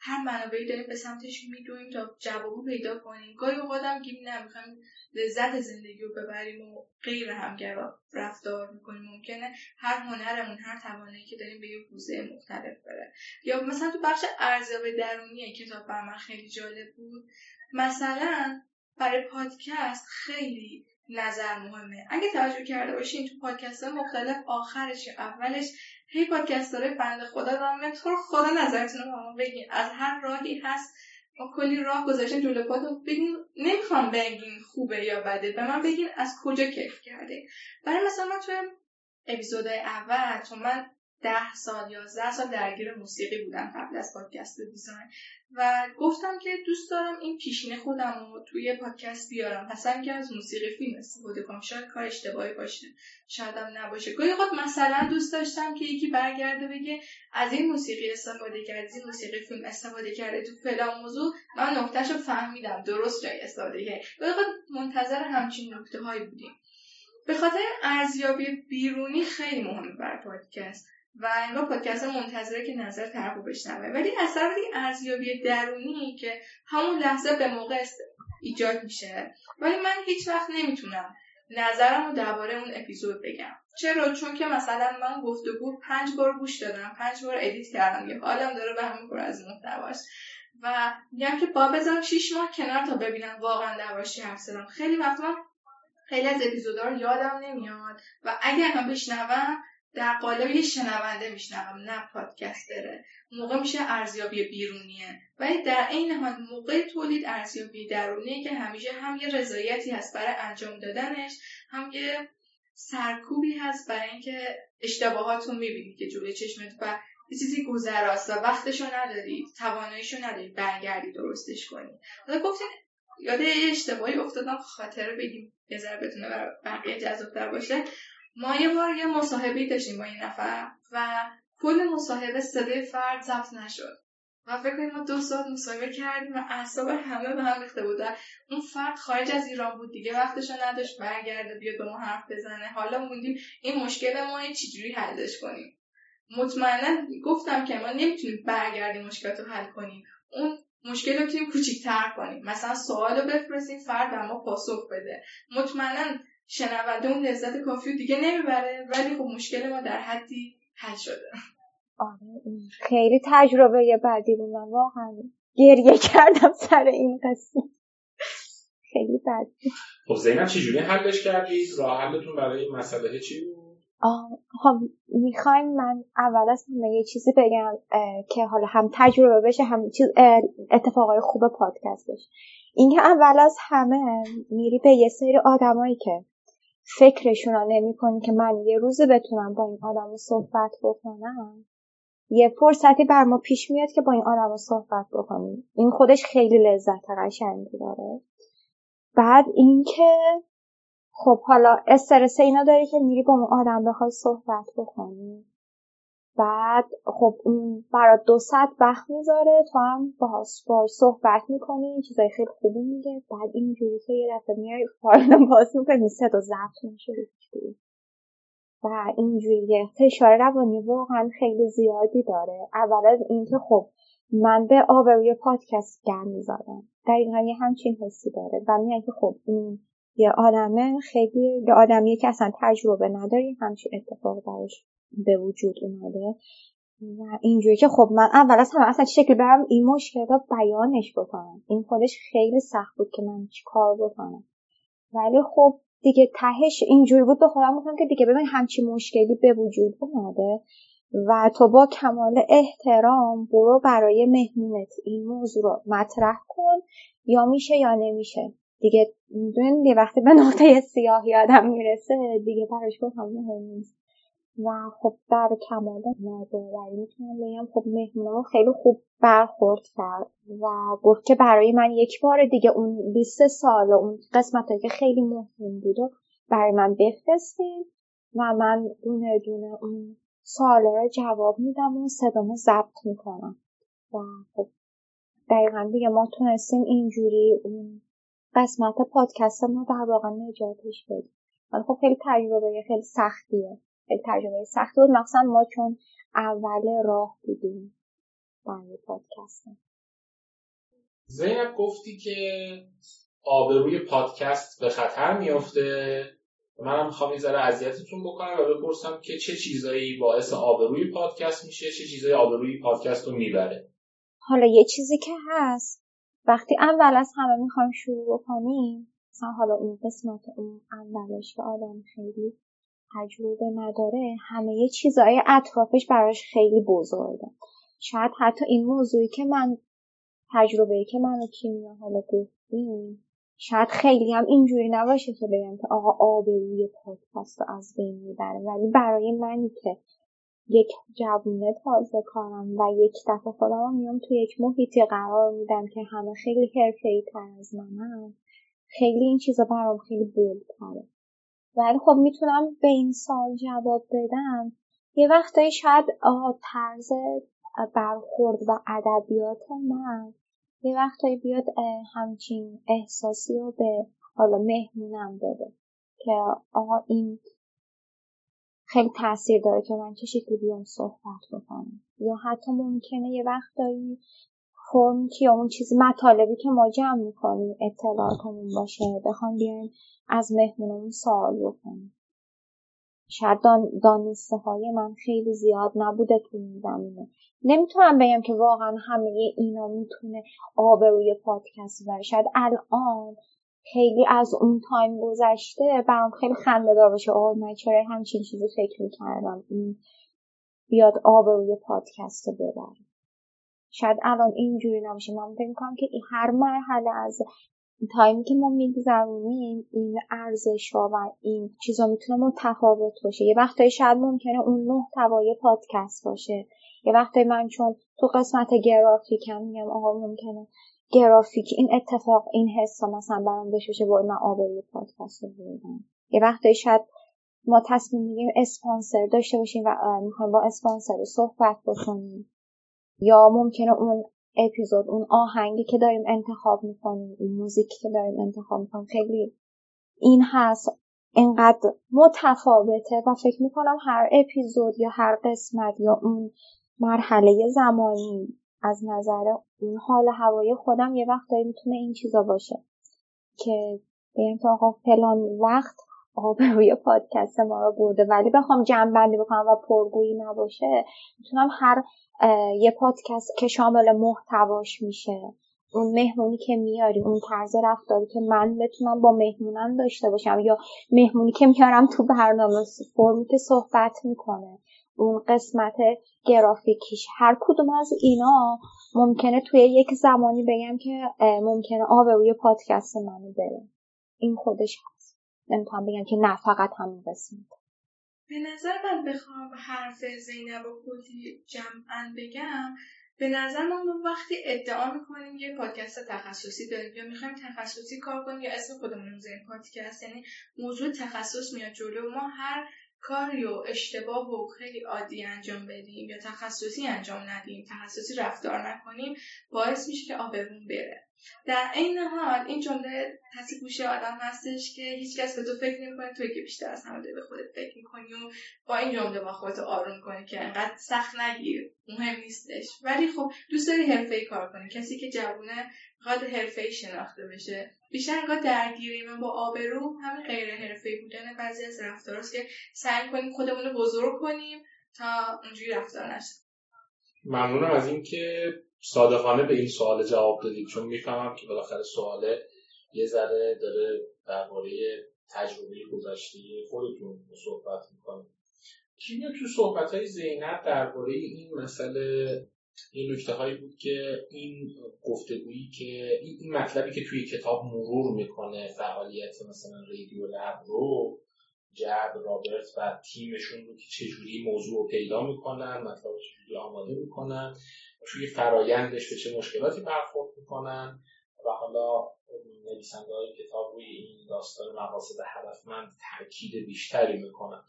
هر منابعی داریم به سمتش میدویم تا جوابو پیدا کنیم. گاهی اوقاتم گیم نمی‌خوایم لذت زندگی رو ببریم و غیر همگرا رفتار می‌کنیم. ممکنه هر هنرمون هر توانایی که داریم به یه حوزه مختلف بره. یا مثلا تو بخش ارزیابی درونی کتاب بر من خیلی جالب بود. مثلا برای پادکست خیلی نظر مهمه. اگه توجه کرده باشین تو پادکست مختلف آخرش یا اولش هی پادکست داره بنده خدا دارم. تو خدا نظرتون رو بگین. از هر راهی هست ما کلی راه گذاشتیم جلو پاتون بگین نمی‌خوام بگین خوبه یا بده. به من بگین از کجا کیف کرده برای مثلا من توی اپیزودهای اول چون من ده سال یازده سال درگیر موسیقی بودم قبل از پادکست دیزاین. و گفتم که دوست دارم این پیشینه خودم رو توی پادکست بیارم. پس که از موسیقی فیلم استفاده کنم. شاید کار اشتباهی باشه. شاید هم نباشه. گاهی خود مثلا دوست داشتم که یکی برگرده بگه از این موسیقی استفاده کرد این موسیقی فیلم استفاده کرده تو فلان موضوع من نکتهش رو فهمیدم. درست جای استفاده کرد. گاهی منتظر همچین نکته هایی بودیم. به خاطر ارزیابی بیرونی خیلی مهمه برای پادکست. و انگار پادکست منتظره که نظر طرف رو بشنوه. ولی از طرف ارزیابی درونی که همون لحظه به موقع ایجاد میشه. ولی من هیچ وقت نمی‌تونم نظرم رو درباره اون اپیزود بگم. چرا؟ چون که مثلا من گفتگو پنج بار گوش دادم پنج بار ادیت کردم. یه حالم داره به همون از محتواش و میگم که با بذارم شیش ماه کنار تا ببینم واقعا دربارش حرف زدم. خیلی وقت من خیلی از اپیزودها رو یادم نمیاد. و اگر هم بشنوم در قالب یه شنونده میشنوم نه پادکستره. موقع میشه ارزیابی بیرونیه. ولی در عین حال موقع تولید ارزیابی درونیه که همیشه هم یه رضایتی هست برای انجام دادنش هم یه سرکوبی هست برای اینکه اشتباهاتون می‌بینید که جلوی چشمت و یه چیزی گذراست و وقتشو ندارید تواناییشو ندارید برگردی درستش کنید حالا گفتین یاد اشتباهی افتادم خاطره بگیم یه ذره بتونه بقیه جذابتر باشه. ما یه بار یه مصاحبه داشتیم با این نفر و کل مصاحبه صدای فرد ضبط نشد. و فکر کنید ما دو ساعت مصاحبه کردیم و اعصاب همه به هم ریخته بود اون فرد خارج از ایران بود دیگه وقتش نداشت برگرده بیاد به ما حرف بزنه. حالا موندیم این مشکل ما چجوری حلش کنیم؟ مطمئنا گفتم که ما نمی‌تونیم برگردیم مشکلات رو حل کنیم. اون مشکل رو می‌تونیم کوچیکتر کنیم. مثلا سوال رو بفرستیم فرد ما پاسخ بده. مطمئنا شنونده اون لذت کافی دیگه نمی‌بره ولی خب مشکل ما در حدی حل شده. آره خیلی تجربه بعدی بود. من واقعا گریه کردم سر این قصه. خیلی بد خب زینب چجوری حلش کردید راه حلتون برای این مسئله چی بود؟ خب می‌خوایم من اول از همه یه چیزی بگم که حالا هم تجربه بشه هم چیز اتفاقای خوب پادکست بشه. اینکه اول از همه میری به یه سری آدمایی که فکرشون رو نمی کنی که من یه روز بتونم با این آدم صحبت بکنم؟ یه فرصتی بر ما پیش میاد که با این آدم صحبت بکنیم. این خودش خیلی لذت قشنگی داره. بعد اینکه خب حالا استرس اینا داری که میری با اون آدم بخوای صحبت بکنی. بعد خب اون برات دو ساعت وقت می‌ذاره تو هم باهاش صحبت می‌کنی چیزای خیلی خوبی میگه. بعد اینجوری که یه دفعه میای فایل باز می‌کنی صدا ضبط نشده و اینجوری فشار روانی واقعا خیلی زیادی داره. اول از اینکه خب من به آبروی پادکست گرم می‌ذارم. دقیقا یه همچین حسی داره. و میگه که خب این یه آدمه خیلی یه آدمیه که اصلا تجربه نداری همچین اتفاق براش به وجود اومده. و اینجوری که خب من اول از همه اصلا شکل برم این مشکل بیانش بکنم. این خودش خیلی سخت بود که من چی کار بکنم. ولی خب دیگه تهش اینجوری بود به خودم گفتم که دیگه ببین همچی مشکلی به وجود اومده. و تو با کمال احترام برو برای مهمونت این موضوع رو مطرح کن. یا میشه یا نمیشه. دیگه می‌دونین یه وقتی به نقطه سیاه آدم می‌رسه دیگه براش گفتم مهم نیست. و خب در کمال ناداوری می‌تونم بگم خب مهمونم خیلی خوب برخورد کرد و گفت که برای من یک بار دیگه اون 20 سال و اون قسمت که خیلی مهم بود و برای من بفرستین و من دونه دونه اون سوالا رو جواب میدم و صدامو ضبط می‌کنم. و خب دقیقا دیگه ما تونستیم اینجوری اون قسمت پادکست ما در واقع نجاتش بدیم. ولی خب خیلی تجربه خیلی سختیه. خیلی تجربه سخت بود. مخصوصا ما چون اول راه بودیم برای پادکست. زینب گفتی که آبروی پادکست به خطر میافته. منم می‌خوام این ذره اذیتتون بکنم و بپرسم که چه چیزایی باعث آبروی پادکست میشه چه چیزایی آبروی پادکست رو می‌بره؟ حالا یه چیزی که هست. وقتی اول از همه می‌خوایم شروع بکنیم مثلا حالا اون قسمت اون اولش که آدم خیلی تجربه نداره همه چیزهای اطرافش براش خیلی بزرگه. شاید حتی این موضوعی که من تجربه که من و کیمیا حالا گفتیم شاید خیلی هم اینجوری نباشه که بگم که آقا آبروی پادکست رو از بین می‌بره. ولی برای منی که یک جوونه تازه کارم و یک دفعه خودم میام توی یک محیطی قرار میدم که همه خیلی حرفه تر از منم خیلی این چیزا برام خیلی بولتره ولی خب می‌تونم به این سال جواب بدم. یه وقتایی شاید طرز برخورد و ادبیات من. یه وقتایی بیاد همچین احساسی رو به حالا مهمونم بده که آقا این خیلی تاثیر داره که من چه شکلی بیام صحبت بکنم. یا حتی ممکنه یه وقتایی فرم یا اون چیزی مطالبی که ما جمع می‌کنیم اطلاعاتمون باشه بخوام بیایم از مهمونمون سوال بکنیم. شاید دانسته های من خیلی زیاد نبوده تو این زمینه. نمی‌تونم بگم که واقعا همه اینا می‌تونه آبروی پادکست بره شاید الان خیلی از اون time گذشته برام خیلی خنده دار باشه. آه من چرا همچین چیزی فکر می‌کردم این بیاد آبروی پادکست ببره. شاید الان اینجوری نباشه. من فکر می‌کنم که هر مرحله از time ی که ما میگذرونیم این ارزش و این چیزا می‌تونه متفاوت باشه. یه وقتایی شاید ممکنه اون محتوای پادکست باشه. یه وقتایی من چون تو قسمت گرافیکم میگم آقا ممکنه گرافیک این اتفاق این حس مثلا برام بشه با من آبروی پادکست رو یه وقتایی شاید ما تصمیم میگیم اسپانسر داشته باشیم و می‌خوایم با اسپانسر رو صحبت بکنیم. یا ممکنه اون اپیزود اون آهنگی که داریم انتخاب می‌کنیم اون موزیکی که داریم انتخاب می‌کنیم خیلی این هست. انقدر متفاوته و فکر می‌کنم هر اپیزود یا هر قسمت یا اون مرحله زمانی از نظر اون حال هوای خودم یه وقتایی می‌تونه این چیزا باشه که بگم که آقا فلان وقت آب روی پادکست ما رو برده. ولی بخوام جمع بندی بکنم و پرگویی نباشه می‌تونم هر یه پادکست که شامل محتواش میشه. اون مهمونی که میاری اون طرز رفتاری که من بتونم با مهمونم داشته باشم یا مهمونی که میارم تو برنامه فرمی که صحبت می‌کنه. اون قسمت گرافیکیش. هر کدوم از اینا ممکنه توی یک زمانی بگم که ممکنه آب روی پادکست منو بره. این خودش نمی‌تونم بگم که نه فقط همین قسمت. به نظر من بخوام حرف زینب و کلی جمعا بگم به نظر من وقتی ادعا می‌کنیم یه پادکست تخصصی داریم یا می‌خوایم تخصصی کار کنیم یا اسم خودمون رو پادکست یعنی موضوع تخصص میاد جلو ما هر کاری و اشتباه و خیلی عادی انجام بدیم یا تخصصی انجام ندیم تخصصی رفتار نکنیم باعث میشه که آبرون بره. در این حال این جمله تصیب گوشه آدم هستش که هیچکس به تو فکر نمی‌کنه توی که بیشتر از همه به خودت فکر می‌کنی و با این جمله با خودت آروم کنی که انقدر سخت نگیر مهم نیستش. ولی خب دوست داری حرفه ای کار کنی. کسی که جوونه می‌خواد حرفه ای شناخته بشه. بیشتر انگار درگیری من با آبرو همین غیر حرفه بودن بعضی از رفتاراست که سعی کنیم خودمون رو بزرگ کنیم تا اونجوری رفتار نشه. ممنونم از اینکه صادقانه به این سوال جواب دادید چون می‌فهمم که بالاخره سواله یه ذره داره درباره تجربه گذشته خودتون صحبت می‌کنه. کیمیا تو صحبت های زینب درباره این مسئله این نکته هایی بود که این گفتگویی که این مطلبی که توی کتاب مرور می‌کنه فعالیت مثلا رادیو لب رو جب رابرت و تیمشون رو که چجوری موضوع رو پیدا می‌کنن مطلب چجوری آماده می‌کنن. توی فرایندش به چه مشکلاتی برخورد می‌کنن و حالا نویسنده های کتاب روی این داستان مقاصد هدفمند تاکید بیشتری می‌کنن.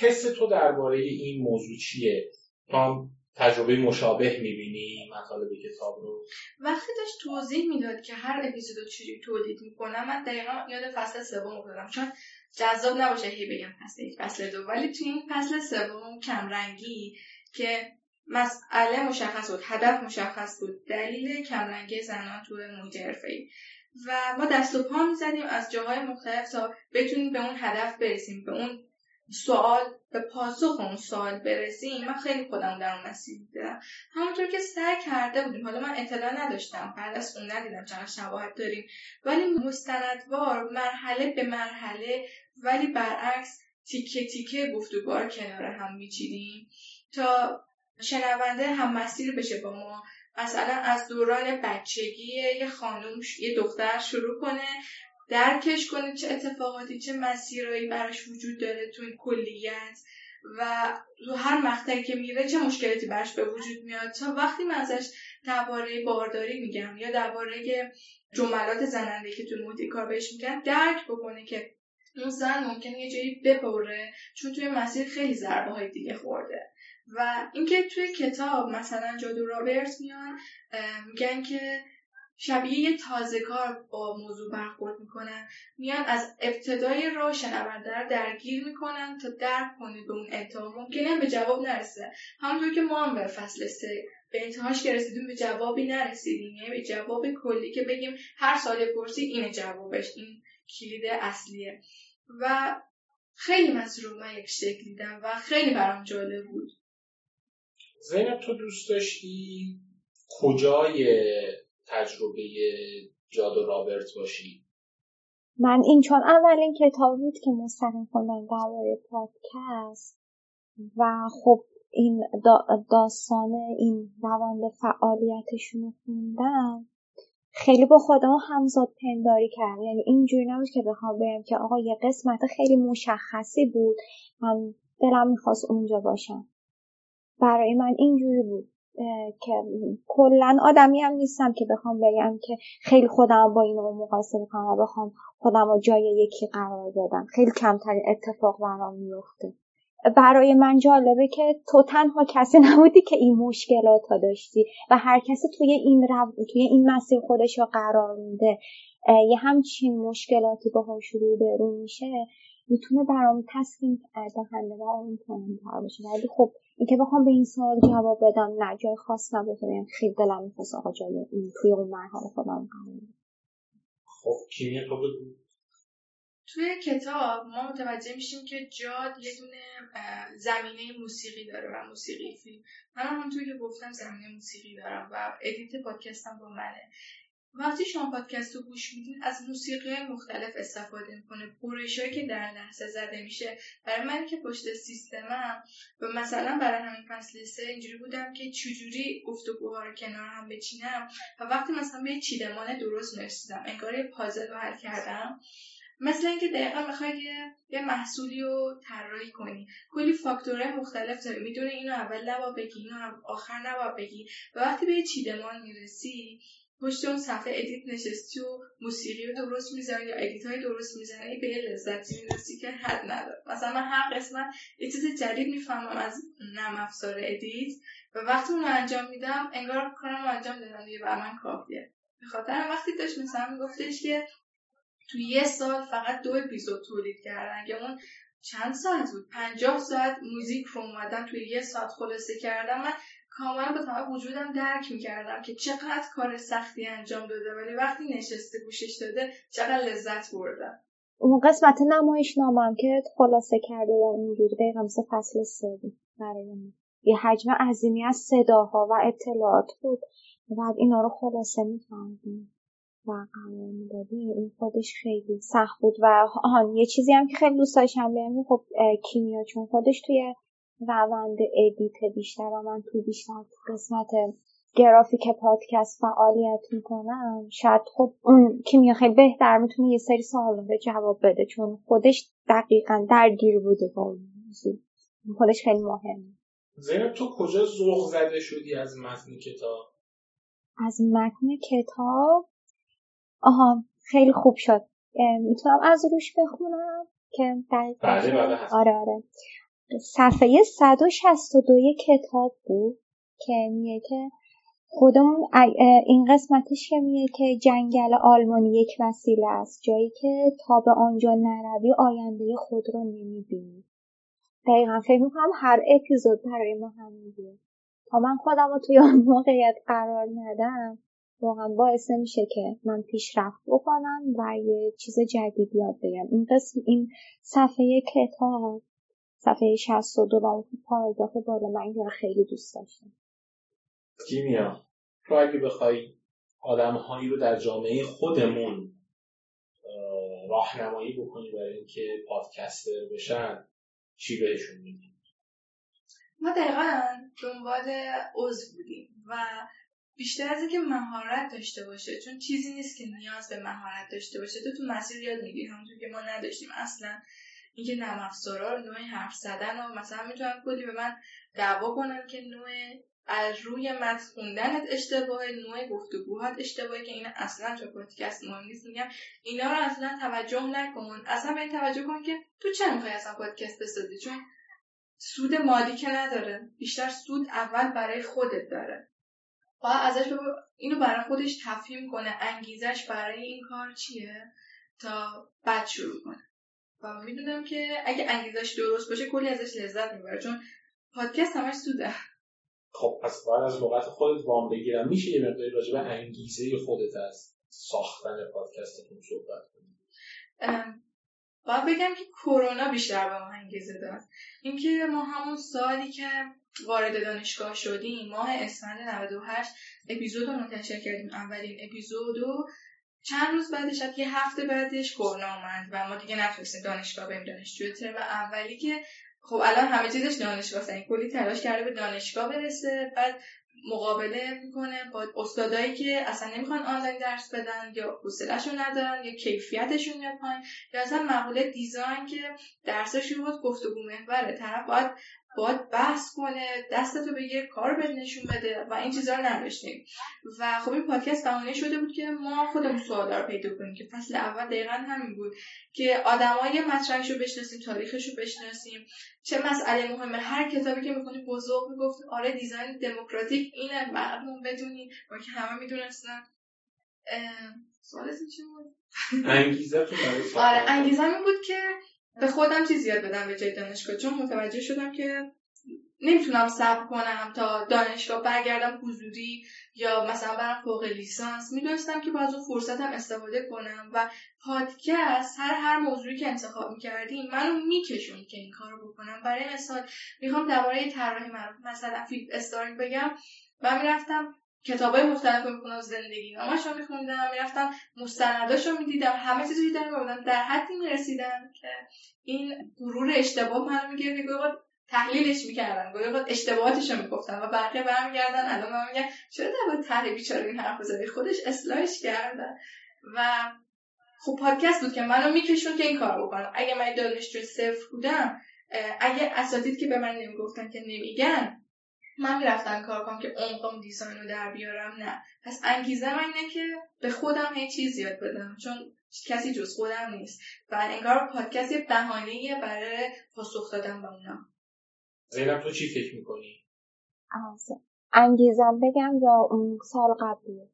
حس تو درباره این موضوع چیه؟ تو تجربه مشابه می‌بینی مطالب کتاب رو؟ وقتی داشت توضیح می‌داد که هر اپیزود رو چجوری تولید می‌کنم من دقیقا یاد فصل سوم افتادم چون جذاب نباشه هی بگم فصل یک فصل دو. ولی توی این فصل سوم کمرنگی که مسئله مشخص بود هدف مشخص بود. دلیل کمرنگی زنان تو محیط حرفه‌ای. و ما دست و پا می‌زدیم از جاهای مختلف تا بتونیم به اون هدف برسیم به اون سوال به پاسخ اون سوال برسیم. من خیلی خودم در اون مسیر دیدم همونطور که سعی کرده بودیم. حالا من اطلاع نداشتم. بعد از اون ندیدم چقدر شباهت داریم. ولی مستندوار مرحله به مرحله ولی برعکس تیکه تیکه گفتگوها کنار هم میچیدیم تا شنونده هم مسیر بشه با ما. مثلا از دوران بچگی یه خانم یه دختر شروع کنه درکش کنه چه اتفاقاتی چه مسیرهایی براش وجود داره تو این کلیت و تو هر مقطعی که میره چه مشکلاتی براش به وجود میاد. تا وقتی من ازش درباره بارداری میگم یا درباره جملات زننده که تو محیط کار بهش میگن درک بکنه که اون زن ممکنه یه جایی بپره چون توی مسیر خیلی ضربه های دیگه خورده. و اینکه توی کتاب مثلا جادو رابرت میان میگن که شبیه یه تازه کار با موضوع برخورد می‌کنن. میان از ابتدای راه شنونده رو درگیر می‌کنن تا درک کنید به اون انتها ممکنه به جواب نرسه. همونطور که ما هم به فصل سه به انتهاش که رسیدیم به جوابی نرسیدیم. یعنی به جواب کلی که بگیم هر سال پرسی اینه جوابش این کلید اصلیه. و خیلی من یک شکل دیدم و خیلی برام جالب بود. زینب تو دوست داشتی کجای تجربه جاد و رابرت باشی؟ من این چون اولین کتاب بود که مستقیم خوندم درباره پادکست و خب این داستان این روند فعالیتشون رو خوندم. خیلی با خودم همزاد پنداری کردم یعنی اینجوری نبود که بخوام بگم که آقا یه قسمت خیلی مشخصی بود. من دلم می‌خواست اونجا باشم. برای من اینجوری بود که کلا آدمی هم نیستم که بخوام بگم که خیلی خودم با این رو مقایسه بکنم و بخوام خودم رو جای یکی قرار بدم. خیلی کمترین اتفاق برام میفته برای من جالبه که تو تنها کسی نبودی که این مشکلات ها داشتی و هر کسی توی این رو... توی این مسیر خودش رو قرار میده. یه همچین مشکلاتی باهاش رو میشه می‌تونه برام تسکین دهنده و امیدوارتر باشه. ولی خب اینکه بخوام به این سوال جواب بدم نه جای خاص نبود. یعنی خیلی دلم می‌خواست آقا جای این توی اون مرحله خودم خب کیمیا تو توی کتاب ما متوجه میشیم که جاد یه دونه زمینه موسیقی داره و موسیقی فیلم. من همونطور که گفتم زمینه موسیقی دارم و ادیت پادکستم با منه. وقتی شما پادکست رو گوش میدین از موسیقی مختلف استفاده می‌کنه. برشهایی که در لحظه زده میشه. برای من که پشت سیستمم و مثلا برای همین فصل سه اینجوری بودم که چجوری گفتگوها رو کنار هم بچینم. و وقتی مثلا به چیدمان درست نرسیدم انگار یه پازل رو حل کردم. مثل اینکه دقیقا می‌خوای یه محصولی رو طراحی کنی. کلی فاکتورهای مختلف داری. می‌دونه اینو اول نباید بگی اینو آخر نباید بگی. و وقتی به چیدمان می‌رسی پشت اون صفحه edit نشستی و موسیقی رو درست می‌زنی یا edit های درست می‌زنی به یه لذتی می‌رسی که حد نداره. مثلا من هر قسمت یه چیز جدید می‌فهمم از نرم افزار edit و وقتی اون انجام میدم انگار کارم انجام دادم دیگه بر من کافیه. به خاطر وقتی داشت مثلا میگفتش که تو یه سال فقط دو اپیزود تولید کردن که اون چند ساعت بود؟ پنجاه ساعت موزیک رو اومدن توی یه ساعت خلاصه کردم من کاملا به تمام وجودم درک می‌کردم که چقدر کار سختی انجام داده ولی وقتی نشسته گوشش داده چقدر لذت بردم. اون قسمت نمایش نامم که خلاصه کرده و اینجوری دقیقا مثل فصل سه برای من. یه حجم عظیمی از صداها و اطلاعات بود و بعد اینا رو خلاصه می‌کردیم و قرار می‌دادیم این خودش خیلی سخت بود و آهان یه چیزی هم که خیلی دوست داشتم بگم خب کیمیا چون خودش توی روند ادیت بیشتر و من تو بیشتر قسمت گرافیک پادکست فعالیت می‌کنم. شاید خب اون کیمیا خیلی بهتر می‌تونه یه سری سوال به جواب بده چون خودش دقیقا درگیر بوده با خودش خیلی مهمه. زینب تو کجا ذوق زده شدی از متن کتاب؟ از متن کتاب؟ آها خیلی خوب شد. می‌تونم از روش بخونم که بله بله آره آره. صفحه 162 کتاب بود که میگه که خودمون این قسمتش که میگه که جنگل آلمانی یک وسیله است جایی که تا به آنجا نروی آینده خود رو نمی‌بینی. دقیقا فکر می‌کنم هر اپیزود برای ما هم میگه تا من خودم رو توی آن موقعیت قرار ندم واقعا باعث میشه که من پیشرفت بکنم و یه چیز جدید یاد بگم این قسم این صفحه کتاب صفحه 62 و اون پاراگراف بالا من این خیلی دوست داشتم. کیمیا تو اگه بخوای آدمهایی رو در جامعه خودمون راهنمایی بکنی برای اینکه پادکستر بشن چی بهشون میگی؟ ما دقیقا دنبال عضو بودیم و بیشتر از اینکه مهارت داشته باشه چون چیزی نیست که نیاز به مهارت داشته باشه تو تو مسیر یاد می‌گیری همونطور که ما نداشتیم. اصلا اینکه نرم افزارا نوع حرف زدن و مثلا می‌تونم کلی به من دعوا کنن که نوع از روی متن خوندنت اشتباه نوع گفتگوهات اشتباهه که این اصلا تو پادکست مهم نیست. میگم اینا رو اصلا توجه نکن. اصلا به این توجه کن که تو چه می‌خوای اصلا پادکست بسازی؟ چون سود مالی که نداره. بیشتر سود اول برای خودت داره. و ازش اینو برای خودش تفهیم کنه. انگیزش برای این کار چیه تا بعد شروع کنه. و می‌دونم که اگه انگیزش درست باشه کلی ازش لذت می‌بره چون پادکست همش سوده. خب پس باید از لغت خودت وام بگیرم. میشه یه مقداری راجع به انگیزه خودت از ساختن پادکستتون صحبت کنیم باید بگم که کرونا بیشتر به ما انگیزه داد. اینکه ما همون سالی که وارد دانشگاه شدیم ماه اسفند 98 اپیزود رو منتشر کردیم. اولین اپیزود و چند روز بعدش یه هفته بعدش کرونا اومد و ما دیگه نتونستیم دانشگاه بریم دانشجوی ترم اولی که خب الان همه چیزش دانشگاه این کلی تلاش کرده به دانشگاه برسه بعد مقابله می‌کنه با استادایی که اصلا نمی‌خوان آنلاین درس بدن یا حوصلهشون ندارن یا کیفیتشون میاد پایین یا اصلا مقوله دیزاین که درسش بود گفتگو محوره. طرف باید باید بحث کنه دستتو به یه کار بهت نشون بده و این چیزا رو نداشتیم و خب این پادکست بهانه شده بود که ما خودمون سوالا رو پیدا کنیم که فصل اول دقیقا همین بود که آدمای مطرحش رو بشناسیم تاریخش رو بشناسیم. چه مسئله مهمه؟ هر کتابی که می‌خونی بزرگ می‌گفت آره دیزاین دموکراتیک اینه بعدمون بدونی و که همه می‌دونستن. سوالتون چی بود؟ انگیزه آره انگیزه بود که به خودم چیز یاد بدم به جای دانشگاه چون متوجه شدم که نمی‌تونم صبر کنم تا دانشگاه برگردم حضوری یا مثلا برم فوق لیسانس. می‌دونستم که باید اون فرصتم استفاده کنم و پادکست هر هر موضوعی که انتخاب می‌کردیم منو میکشون که این کار بکنم. برای مثال می‌خوام درباره طراحی مثلا فیلم استارینگ بگم. و می‌رفتم کتاب های مختلف رو می‌خونم زندگی رو میخوندم می‌رفتم مستنداش رو می‌دیدم همه چیز رو دیدم در حدی می‌رسیدم که این غرور اشتباه منو میگه که تحلیلش می‌کردن گاهی اوقات اشتباهاتش رو می‌گفتن و بقیه برمیگردن الان من میگن چرا در تحلیل بیچاره این حرف زدی؟ خودش اصلاحش کردن و خب پادکست بود که منو میکشون که این کار بکنم. اگه من دانشجو صفر بودم اگه اساتید که به من نمی‌گفتن که نمیگن من می‌رفتم کار کنم که عمقم دیزاین رو در بیارم نه. پس انگیزه من اینه که به خودم هیچ چیز یاد بدم چون کسی جز خودم نیست. و انگار پادکست یه بهانه برای پاسخ دادن به اونا. زینب تو چی فکر می‌کنی؟ انگیزم بگم یا اون سال قبلی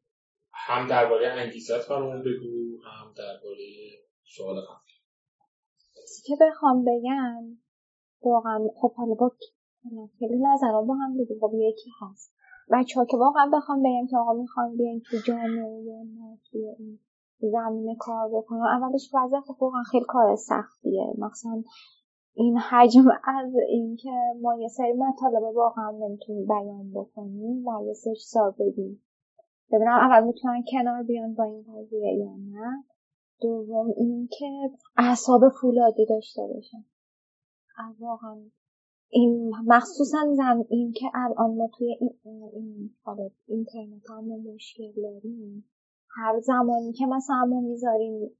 هم درباره انگیزت برامون بگو هم درباره سوال قبلی. که بخوام بگم واقعا خب حالا با خیلی نظرها با هم دیگه خب یکی هست. بچه ها که واقعا بخوام بگم که آقا می‌خوام بیاین تو جامعه یا نه توی این زمینه کار بکنم اولش وضع خب واقعا خیلی کار سختیه. مثلا این حجم از اینکه ما یه سری مطالب واقعا نمی‌تونیم بیان بکنیم و یه سری سال بدیم. ببینم اول می‌تونن کنار بیان با این قضیه یا نه. دوم اینکه اعصاب فولادی داشته باشن. واقعا این مخصوصا زن این که الان ما توی این, این اینترنت هم مشکل داریم هر زمانی که مثلا ما می‌ذاریم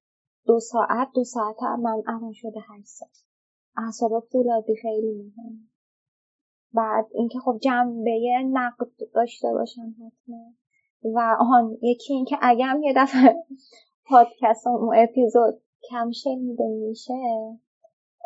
دو ساعت دو ساعت من الان شده هشت ساعت. اعصاب فولادی خیلی مهم. بعد اینکه خب جنبه نقد داشته باشن حتما. و آهان یکی اینکه اگر یه دفعه پادکست اون اپیزود کم شنیده میشه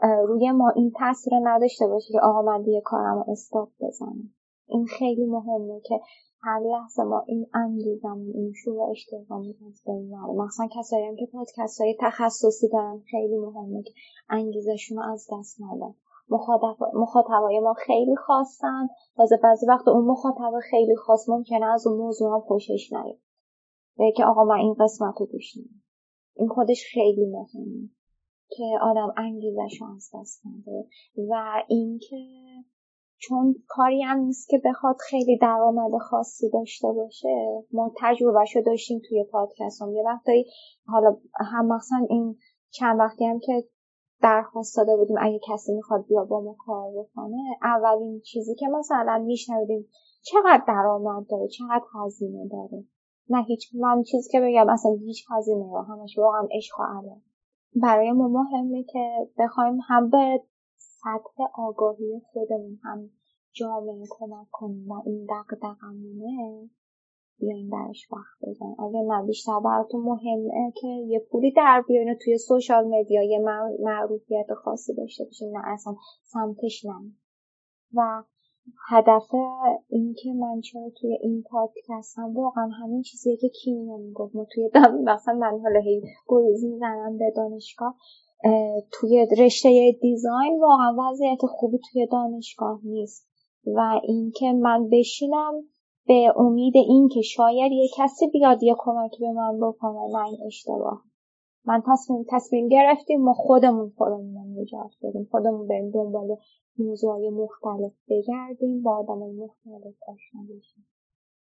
روی ما این تاثیر نداشته باشه که آقا من دیگه کارم رو استاپ بزنم. این خیلی مهمه که هر لحظه ما این انگیزم این شروع اشتغالی از بین نره مثلا کسایی هم که پادکست های تخصصی دارن خیلی مهمه که انگیزشون رو از دست ندن. مخاطبای ما خیلی خواستن تازه بعضی وقت اون مخاطب خیلی خواست ممکنه از اون موضوع هم خوشش نیاد. که آقا من این قسمت رو گوش این خودش خیلی مهمه. که آدم انگیزش از دست نده و اینکه چون کاری هم نیست که بخواد خیلی درآمد خاصی داشته باشه ما تجربهشو داشتیم توی پادکست. هم یه وقتایی حالا هم مثلا این چند وقتی هم که درخواست داده بودیم اگه کسی می‌خواد بیا با ما کار بکنه اولین چیزی که مثلا میشنویدیم چقدر درآمد داره چقدر هزینه داره؟ نه هیچ من چیزی که بگم اصلا هیچ هزینه و همش واقعا عشق و علاقه. برای ما مهمه که بخوایم هم به سطح آگاهی خودمون هم جامعه کمک کنیم و این دقدقمونه بیاین درش وقت بزن اگه نه بیشتر براتون مهمه که یه پولی در بیارین توی سوشال مدیا یه معروفیت خاصی داشته باشین نه اصلا سمتش نه و هدف این که من چرا توی این پادکستم واقعا همین چیزیه که کیمیا می‌گفت. ما توی دم مثلا من حالا هی گریز می‌زنم به دانشگاه توی رشته دیزاین واقعا وضعیت خوبی توی دانشگاه نیست. و اینکه من بشینم به امید اینکه شاید یه کسی بیاد یه کمکی به من بکنه نه این اشتباه من تصمیم تصمیم گرفتیم ما خودمون خودمون نجات بدیم خودمون بریم دنبال موضوعای مختلف بگردیم با آدم مختلف آشنا بشیم.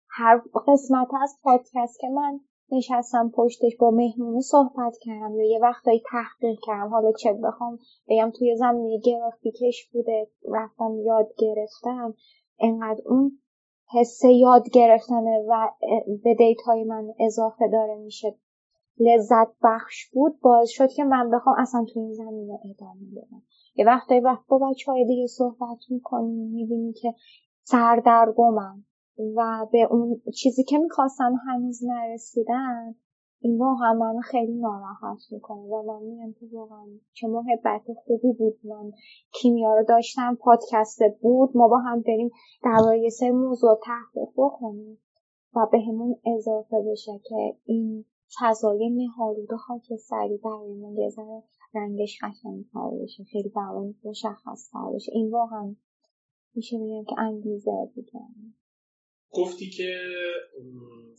هر قسمت از پادکست که من نشستم پشتش با مهمونی صحبت کردم یا یه وقتایی تحقیق کردم. حالا چه بخوام بگم توی زمینه گرافیکش بوده رفتم یاد گرفتم. انقدر اون حس یاد گرفتنه و به دیتای من اضافه داره میشه. لذت بخش بود باعث شد که من بخوام اصلا تو این زمینه ادامه بدم. یه وقتایی وقت با بچه های دیگه صحبت می‌کنیم می‌بینی که سردرگمم و به اون چیزی که می‌خواستم هنوز نرسیدن این واقعا من خیلی ناراحت می‌کنه و من میگم که واقعا چه محبت خوبی بود. من کیمیا رو داشتم پادکست بود ما با هم بریم درباره یه سری موضوع تحقیق بکنیم و به همون اضافه بشه که این فضای مهالود و خاکستری برای من یه ذره رنگش قشنگتر بشه خیلی برای مشخصتر بشه این واقعا میشه بگم که انگیزه بود گفتی که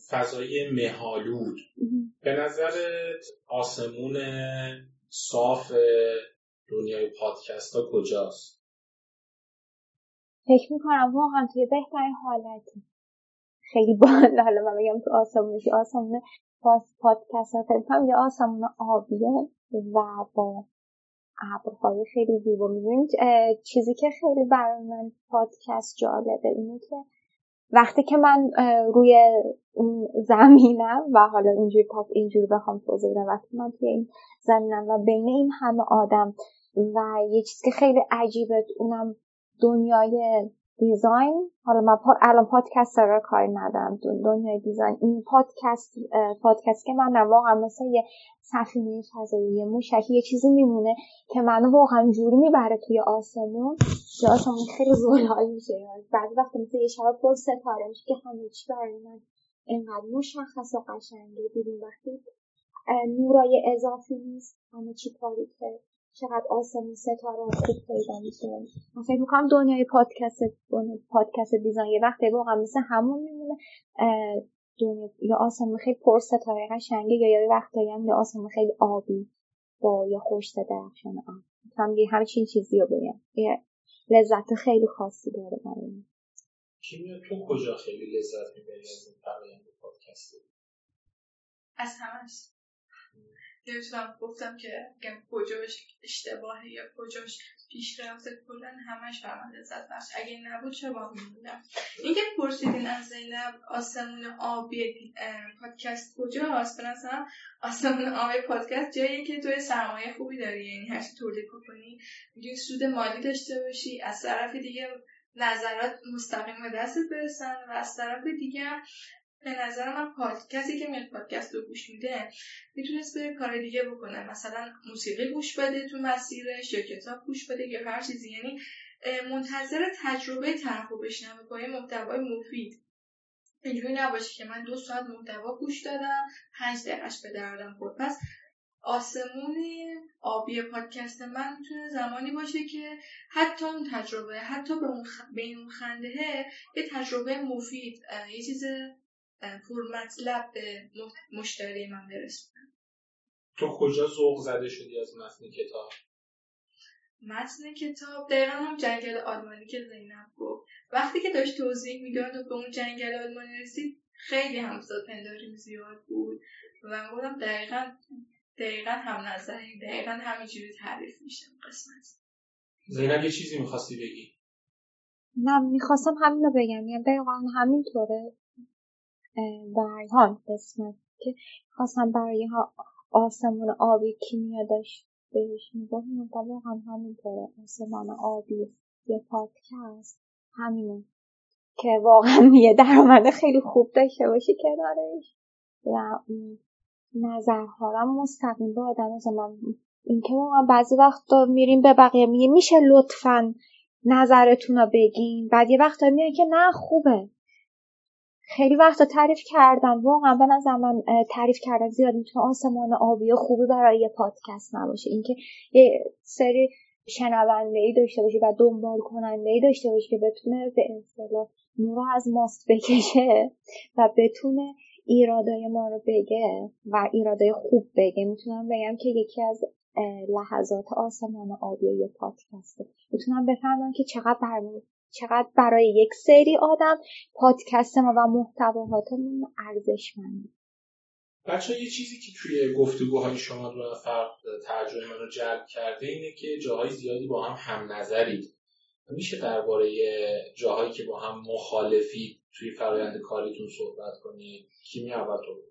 فضای مهالود به نظرت آسمون صاف دنیای پادکست ها کجاست؟ فکر می‌کنم واقعا توی بهترین حالتی. خیلی بالا حالا من بگم تو آسمونشی آسمون پادکست ها فکر یه آسمون آبیه و با ابرهای خیلی زیبا می‌بینید. چیزی که خیلی برای من پادکست جالبه اینه که وقتی که من روی اون زمینم و حالا اینجوری پس اینجوری بخوام توضیح بدم وقتی من توی این زمینم و بین این همه آدم و یه چیزی که خیلی عجیبه اونم دنیای دیزاین حالا من الان پادکست رو کاری ندارم. دنیای دیزاین. این پادکست پادکست که من واقعا مثل یه سفینه فضایی موشکی یه چیزی میمونه که منو واقعا جوری می‌بره توی آسمون که آسمون خیلی زلال میشه. بعد وقتی مثل یه شب پر ستاره میشه که همه چی برای من اینقدر مشخص و قشنگه. بیرون وقتی نورای اضافی نیست همه چی تاریکه چقدر آسمون ستاره خوب پیدا میشه من فکر می‌کنم دنیای پادکست پادکست دیزاین یه وقتی واقعا مثل همون میمونه. دنیا یا آسمون خیلی پر ستاره قشنگه یا یه وقتایی هم یا آسمون خیلی آبی با یا خوش درخشان آب. هم یه همچین چیزی رو بگم. یه لذت خیلی خاصی داره برای تو کجا خیلی لذت می‌بری از این فرآیند پادکست؟ از همش. نمی‌تونم گفتم که میگم کجاش اشتباهه یا کجاش پیشرفته کلا همش بر من لذت بخش. اگه نبود چه با میمونم اینکه پرسیدین از زینب آسمون آبی پادکست کجاست؟ به نظرم آسمون آبی پادکست جایی که توی سرمایه خوبی داری. یعنی هر تولید کنی می‌تونی سود مالی داشته باشی از طرف دیگه نظرات مستقیم به دستت برسن و از طرف دیگه به نظر من کسی که میاد پادکست رو گوش میده می‌تونست بره کار دیگه بکنه. مثلا موسیقی گوش بده تو مسیرش یا کتاب گوش بده یا هر چیزی. یعنی منتظر تجربه طرف رو بشنوه با یه محتوای مفید. اینجوری نباشه که من دو ساعت محتوا گوش دادم پنج دقیقش به دردم خورد. پس آسمون آبی پادکست من می‌تونه زمانی باشه که حتی اون تجربه حتی به اون, خ... اون خنده یه تجربه مفید یه چیز پر مطلب به مشتری من برسونم. تو کجا ذوق زده شدی از متن کتاب؟ متن کتاب دقیقا هم جنگل آلمانی که زینب گفت. وقتی که داشت توضیح می‌داد و به اون جنگل آلمانی رسید خیلی همزاد پنداریم زیاد بود و من گفتم دقیقا دقیقا هم نظری دقیقا همینجوری تعریف میشه قسمت. زینب یه چیزی می‌خواستی بگی؟ نه می‌خواستم همین رو بگم. یعنی دقیقا همینطوره. برهان قسمت که خواستم برای آسمون آبی کیمیا داشت بهش می‌گفت هم همینطوره آسمان آبی یه پادکست همینه. که واقعا یه درآمد خیلی خوب داشته باشی کنارش. و نظرها هم مستقیم به آدم من اینکه ما بعضی وقت میریم به بقیه میگه میشه لطفا نظرتون رو بگین. بعد یه وقت میگه که نه خوبه. خیلی وقتا تعریف کردن واقعا به نظر من تعریف کردن زیاد می‌تونه آسمان آبی خوبی برای یه پادکست نباشه. اینکه یه سری شنونده ای داشته باشی و دنبال کننده ای داشته باشی که بتونه به اصطلاح نور از ماست بکشه و بتونه ایرادای ما رو بگه و ایرادای خوب بگه. می‌تونم بگم که یکی از لحظات آسمان آبی یه پادکسته. می‌تونم بفهمم که چقدر برای چقدر برای یک سری آدم پادکست ما و محتواهاتمون ارزشمنده بچه یه چیزی که توی گفتگوهای شما دو نفر ترجمه رو جلب کرده اینه که جاهای زیادی با هم هم نظرید میشه درباره جاهایی که با هم مخالفی توی فرایند کاریتون صحبت کنید؟ کی اول تو.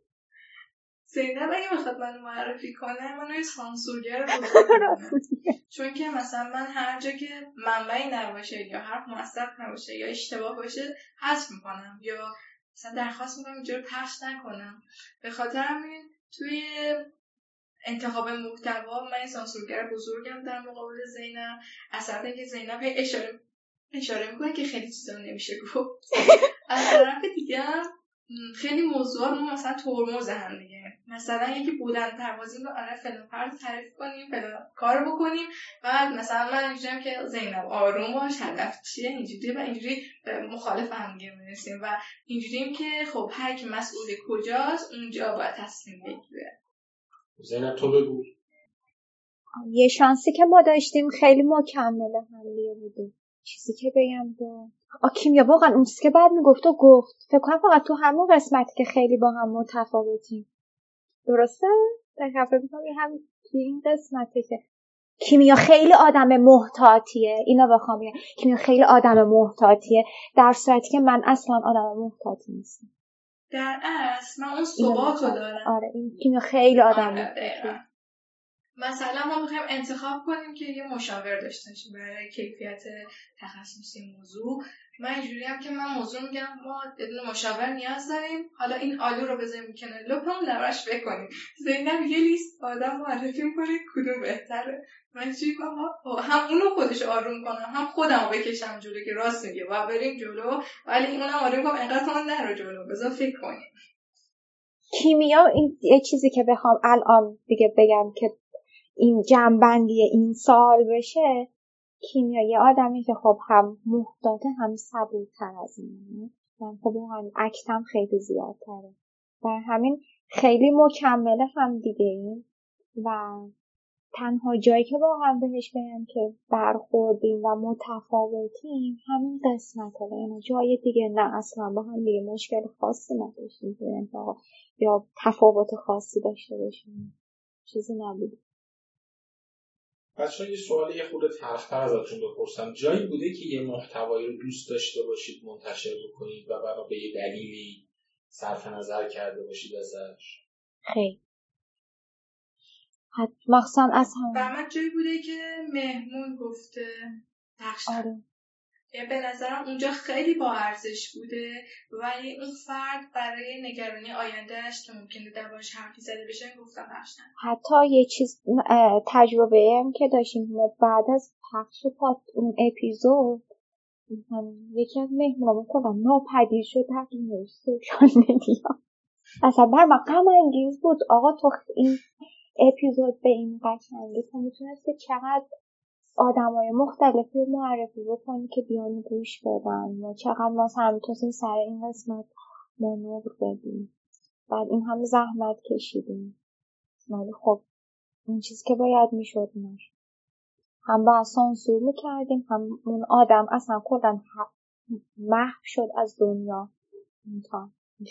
زینب اگه بخواد منو معرفی کنه منو یه سانسورگر چون که مثلا من هر جا که منبعی نباشه یا حرف موثق نباشه یا اشتباه باشه حذف می‌کنم یا مثلا درخواست می‌کنم اینجا پخش نکنم. به خاطر همین توی انتخاب محتوا من سانسورگر بزرگم در مقابل زینب اصلا که زینب اشاره اشاره می‌کنه که خیلی چیزا نمیشه گفت. از طرف دیگه خیلی موضوع رو مثلا ترمز هم دیگه. مثلا یکی بودن پروازی رو آره فلان فرد تعریف کنیم فلان کار بکنیم. بعد مثلا من اینجوریم که زینب آروم باش هدف چیه؟ اینجوری و اینجوری مخالف هم می‌رسیم و اینجوریم که خب هر کی مسئول کجاست اونجا باید تصمیم بگیره. زینب تو بگو. یه شانسی که ما داشتیم خیلی مکمل هم بوده. چیزی که بگم با آ کیمیا واقعا اون چیزی که بعد می‌گفت و گفت. فکر کنم فقط تو همون قسمتی که خیلی با هم متفاوتیم. درسته؟ در فکر هم این قسمتی که کیمیا خیلی آدم محتاطیه. اینو بخوام بگم. کیمیا خیلی آدم محتاطیه. در صورتی که من اصلا آدم محتاطی نیستم. در اصل من اون ثبات دارم. آره این کیمیا خیلی آدم آره مثلا ما می‌خوایم انتخاب کنیم که یه مشاور داشته باشیم برای کیفیت تخصصی موضوع. من اینجوری هم که من موضوع میگم ما یه مشاور نیاز داریم. حالا این آلو رو بذاریم کنار لپمون درش بکنیم. زینب یه لیست آدم معرفی می‌کنه کدوم بهتره. من چی کنم هم اونو خودش آروم کنم هم خودم رو بکشم جلو که راست میگه. و بریم جلو. ولی اونم آروم کنم انقدر تو نرو جلو. بذار فکر کنیم. کیمیا این یه چیزی که بخوام الان دیگه بگم که این جنبندی این سال بشه کیمیا یه آدمی که خب هم محتاطه هم صبورتر از اینه. من خب هم اکتم خیلی زیادتره. و همین خیلی مکمل هم دیگه این. و تنها جایی که واقعا بهش بگم که برخوردیم و متفاوتیم همین قسمت یعنی جای دیگه نه اصلا با هم دیگه مشکل خاصی نداشتیم یا تفاوت خاصی داشته باشیم. چیزی نبود. بچه یه سوال یه خورده تلختر ازتون بپرسم جایی بوده که یه محتوایی رو دوست داشته باشید منتشر بکنید و بنا به یه دلیلی صرف نظر کرده باشید ازش؟ خیلی. مخصوصا از هم جایی بوده که مهمون گفته آره. به نظرم اونجا خیلی با ارزش بوده ولی اون فرد برای نگرانی آیندهش که ممکنه دربارش حرفی زده بشه گفتم بخشن حتی یه چیز تجربه هم که داشتیم بعد از پخش پات اون اپیزود یکی از مهمانمون کنم ناپدید شد تقریبا سوشال مدیا اصلا بر من غم انگیز بود. آقا تو این اپیزود به این قشنگی تو می‌تونستی چقدر آدمای مختلفی رو معرفی بکنی که بیان گوش بدن و چقدر ما هم سر این قسمت مانور بدیم. بعد این همه زحمت کشیدیم. ولی خب اون چیزی که باید می‌شد نشد هم با سانسور می‌کردیم هم اون آدم اصلا کلا محو شد از دنیا.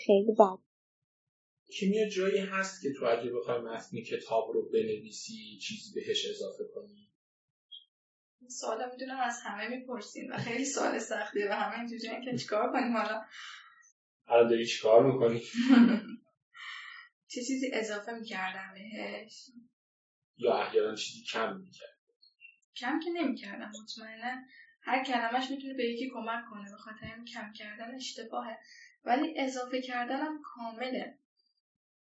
خیلی بد. کیمیا جایی هست که تو اگه بخوای متن کتاب رو بنویسی چیزی بهش اضافه کنی؟ این سوال می‌دونم از همه می‌پرسیم و خیلی سوال سختیه و همه اینجوری که چیکار کنیم حالا؟ حالا داری چیکار می‌کنی؟ چه چیزی اضافه می‌کردم بهش؟ یا احیانا چیزی کم می‌کرد کم که نمی‌کردم مطمئنا. هر کلمش می‌تونه به یکی کمک کنه به خاطر این کم کردن اشتباهه. ولی اضافه کردنم کامله.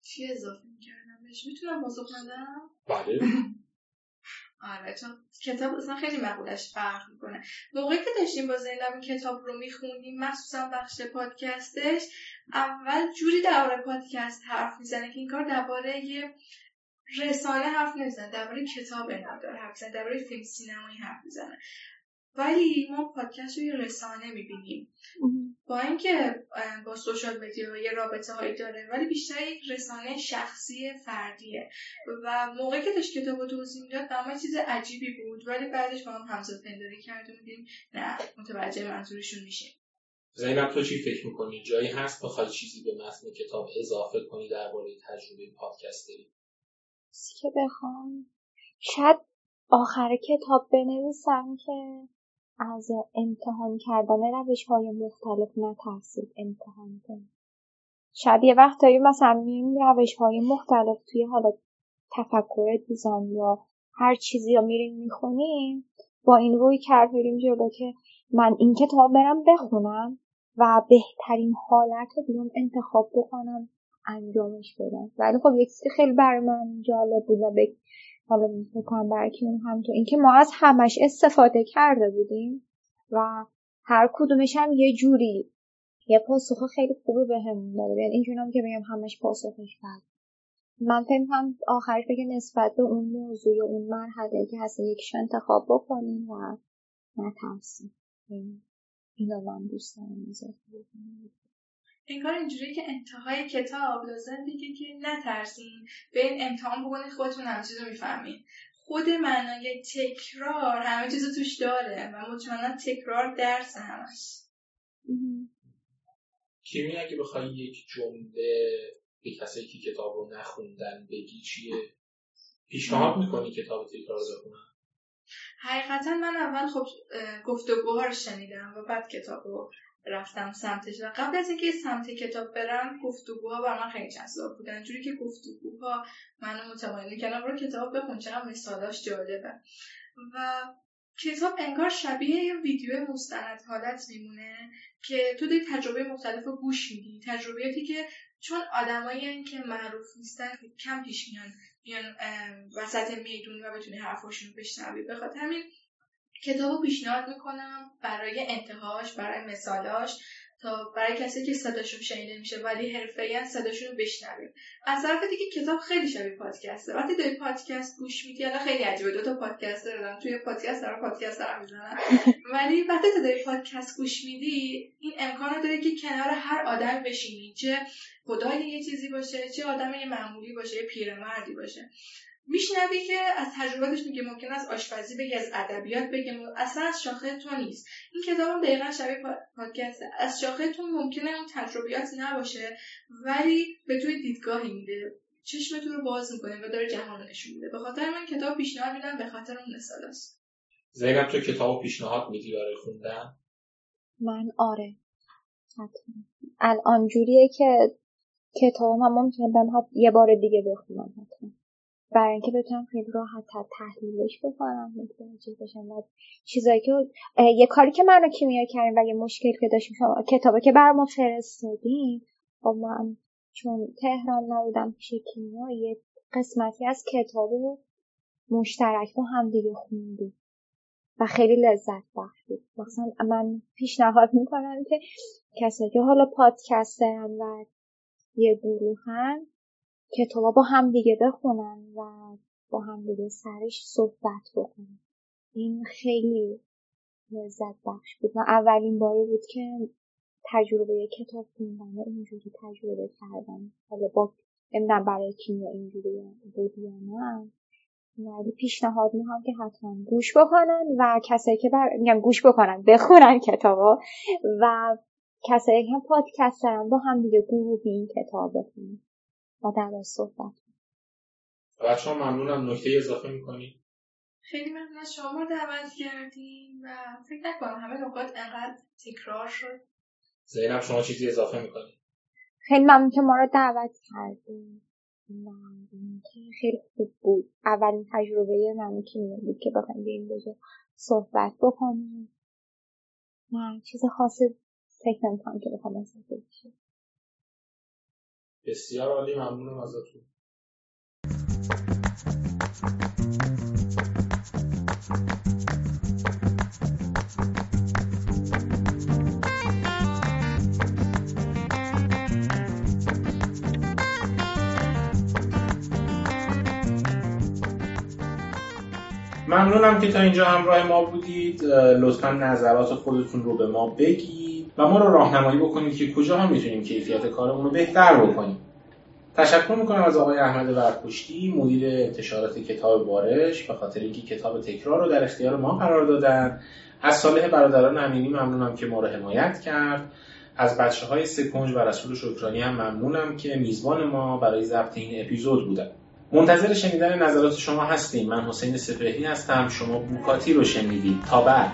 چی اضافه می‌کردم بهش؟ می‌تونم بازخ ندم بله. آره چون کتاب اصلا خیلی مقولش فرق می‌کنه. موقعی که داشتیم با زینب این کتاب رو میخوندیم مخصوصا بخش پادکستش اول جوری درباره پادکست حرف می‌زنه که این کار درباره یه رسانه حرف نمی‌زنه درباره کتاب داره حرف می‌زنه درباره فیلم سینمایی حرف می‌زنه. ولی ما پادکست رو یه رسانه می‌بینیم. با اینکه با سوشال مدیا یه رابطه هایی داره ولی بیشتر یک رسانه شخصی فردیه. و موقعی که داشت کتاب رو توضیح می‌داد چیز عجیبی بود ولی بعدش با هم همزاد پنداری کرد و میدیم نه متوجه منظورشون میشیم زینب تو چی فکر می‌کنی؟ جایی هست بخوای چیزی به متن کتاب اضافه کنی درباره تجربه پادکستری؟ که بخوام. شاید آخر کتاب بنویسم که از امتحان کردن روش های مختلف نترسید امتحان کنید. شاید یه وقتایی مثلا میریم روش های مختلف توی حالا تفکر دیزاین یا هر چیزی رو میریم می‌خونیم با این روی کرد میریم جلو که من این کتاب برم بخونم و بهترین حالت رو بیام انتخاب بکنم انجامش بدم. ولی خب یک چیزی خیلی برای من جالب بود و حالا می‌کنم برای هم تو اینکه ما از همش استفاده کرده بودیم و هر کدومش هم یه جوری. یه پاسخ خیلی خوبی به هم داره یعنی اینجوری که بگم همش پاسخش بد. من فکر هم آخرش بگه نسبت به اون موضوع یا اون مرحله که هست یکیش انتخاب بکنیم و نترسیم. اینو من دوست دارم انگار اینجوری که انتهای کتاب لازم دیگه که نترسین. به این امتحان بکنید خودتون همه چیز رو می‌فهمین. خود معنای تکرار همه چیز توش داره و مطمئنا تکرار درس همش. کیمی اگه بخوای یک جمله به کسی که کتاب رو نخوندن بگی چیه؟ پیشنهاد می‌کنی کتاب تکرار بخونن حقیقتا من اول خب گفتگوها رو شنیدم و بعد کتاب رو رفتم سمتش و قبل از اینکه سمت کتاب برم گفتگوها بر من خیلی جذاب بودن. جوری که گفتگوها منو متمایل می‌کردم رو کتاب بخون چقدر مثالاش جالبه. و کتاب انگار شبیه یه ویدیو مستند حالت میمونه که تو داری تجربه مختلف رو گوش میدی. تجربیاتی که چون آدمایی که معروف نیستن کم پیش میان میان وسط میدون و بتونی حرفاشون رو بشنوی. بخاطر همین کتابو پیشنهاد می‌کنم برای انتهاش برای مثالاش تا برای کسی که صداشون شنیده میشه ولی حرفه‌ای صداشون رو بشنویم. از طرف دیگه کتاب خیلی شبیه پادکسته. وقتی داری پادکست گوش میدی الان خیلی عجیبه. دو تا پادکست دارم. توی پادکست دارم پادکست دارم می‌زنم. ولی وقتی تو داری پادکست گوش میدی این امکان داره که کنار هر آدم بشینی. چه خدای یه چیزی باشه چه آدم یه معمولی باشه یه پیرمردی باشه. میشنوی که از تجرباتش میگه ممکن است آشپزی بگه از ادبیات بگه اصلا از شاخه تو نیست. این کتاب دقیقا شبیه پادکسته. از شاخه تو ممکنه اون تجربیات نباشه ولی به توی دیدگاهی میده. چشم تو رو باز می‌کنه و داره جهان رو نشون میده. به خاطر من کتاب پیشنهاد میدم به خاطر اون مثال است. زینب تو کتاب پیشنهاد میدی برای خوندن؟ من؟ آره. الان جوریه که کتاب من ممکنه بهم یه بار دیگه بخونم برای اینکه بتونم خیلی راحت تحلیلش بکنم متوجه بشم و چیزایی که یه کاری که منو کیمیا کردیم و یه مشکل که داشتیم شما کتابه که بر ما فرستادیم با خب من چون تهران نبودم پیش کیمیا یه قسمتی از کتاب مشترک با هم دیگه خوندیم و خیلی لذت بخش بود. مثلا من پیشنهاد می‌کنم که کسایی که حالا پادکست و یه گروهن کتابا با هم دیگه بخونن و با هم دیگه سرش صحبت بکنن. این خیلی لذت بخش بود. و اولین باری بود که تجربه کتاب خوندن اینجوری تجربه کردن حالا با نمی‌دونم برای کیمیا اینجوری بود یا نه. ولی پیشنهاد می‌کنم که حتما گوش بکنن و کسایی که بر... میگم گوش بکنن بخونن کتابا و کسایی که پادکست دارن با هم دیگه گروهی این کتاب بخونن. و در صحبت. بچه ها ممنونم. نکته اضافه می‌کنی؟ خیلی ممنون. از شما دعوت کردیم و فکر نکنم همه نکات انقدر تکرار شد. زینب شما چیزی اضافه می‌کنی؟ خیلی ممنون که ما رو دعوت کردیم خیلی خوب بود. اولین تجربه من که بود که بخوایم به این موضوع صحبت بکنیم. نه چیز خاصی فکر نمی‌کنم که بخوام اضافه بشه. بسیار عالی ممنونم ازتون. ممنونم که تا اینجا همراه ما بودید. لطفا نظرات خودتون رو به ما بگید. و ما رو راهنمایی بکنید که کجا هم می‌تونیم کیفیت کارمون رو بهتر بکنیم. تشکر می‌کنم از آقای احمد ورپشتی مدیر انتشارات کتاب بارش به خاطر اینکه کتاب تکرار رو در اختیار ما قرار دادن. از صالح برادران امینی ممنونم که ما رو حمایت کرد. از بچه های سکنج و رسول شکرانی هم ممنونم که میزبان ما برای ضبط این اپیزود بودن. منتظر شنیدن نظرات شما هستیم. من حسین سپهری هستم. شما بوکاتی رو شنیدید. تا بعد.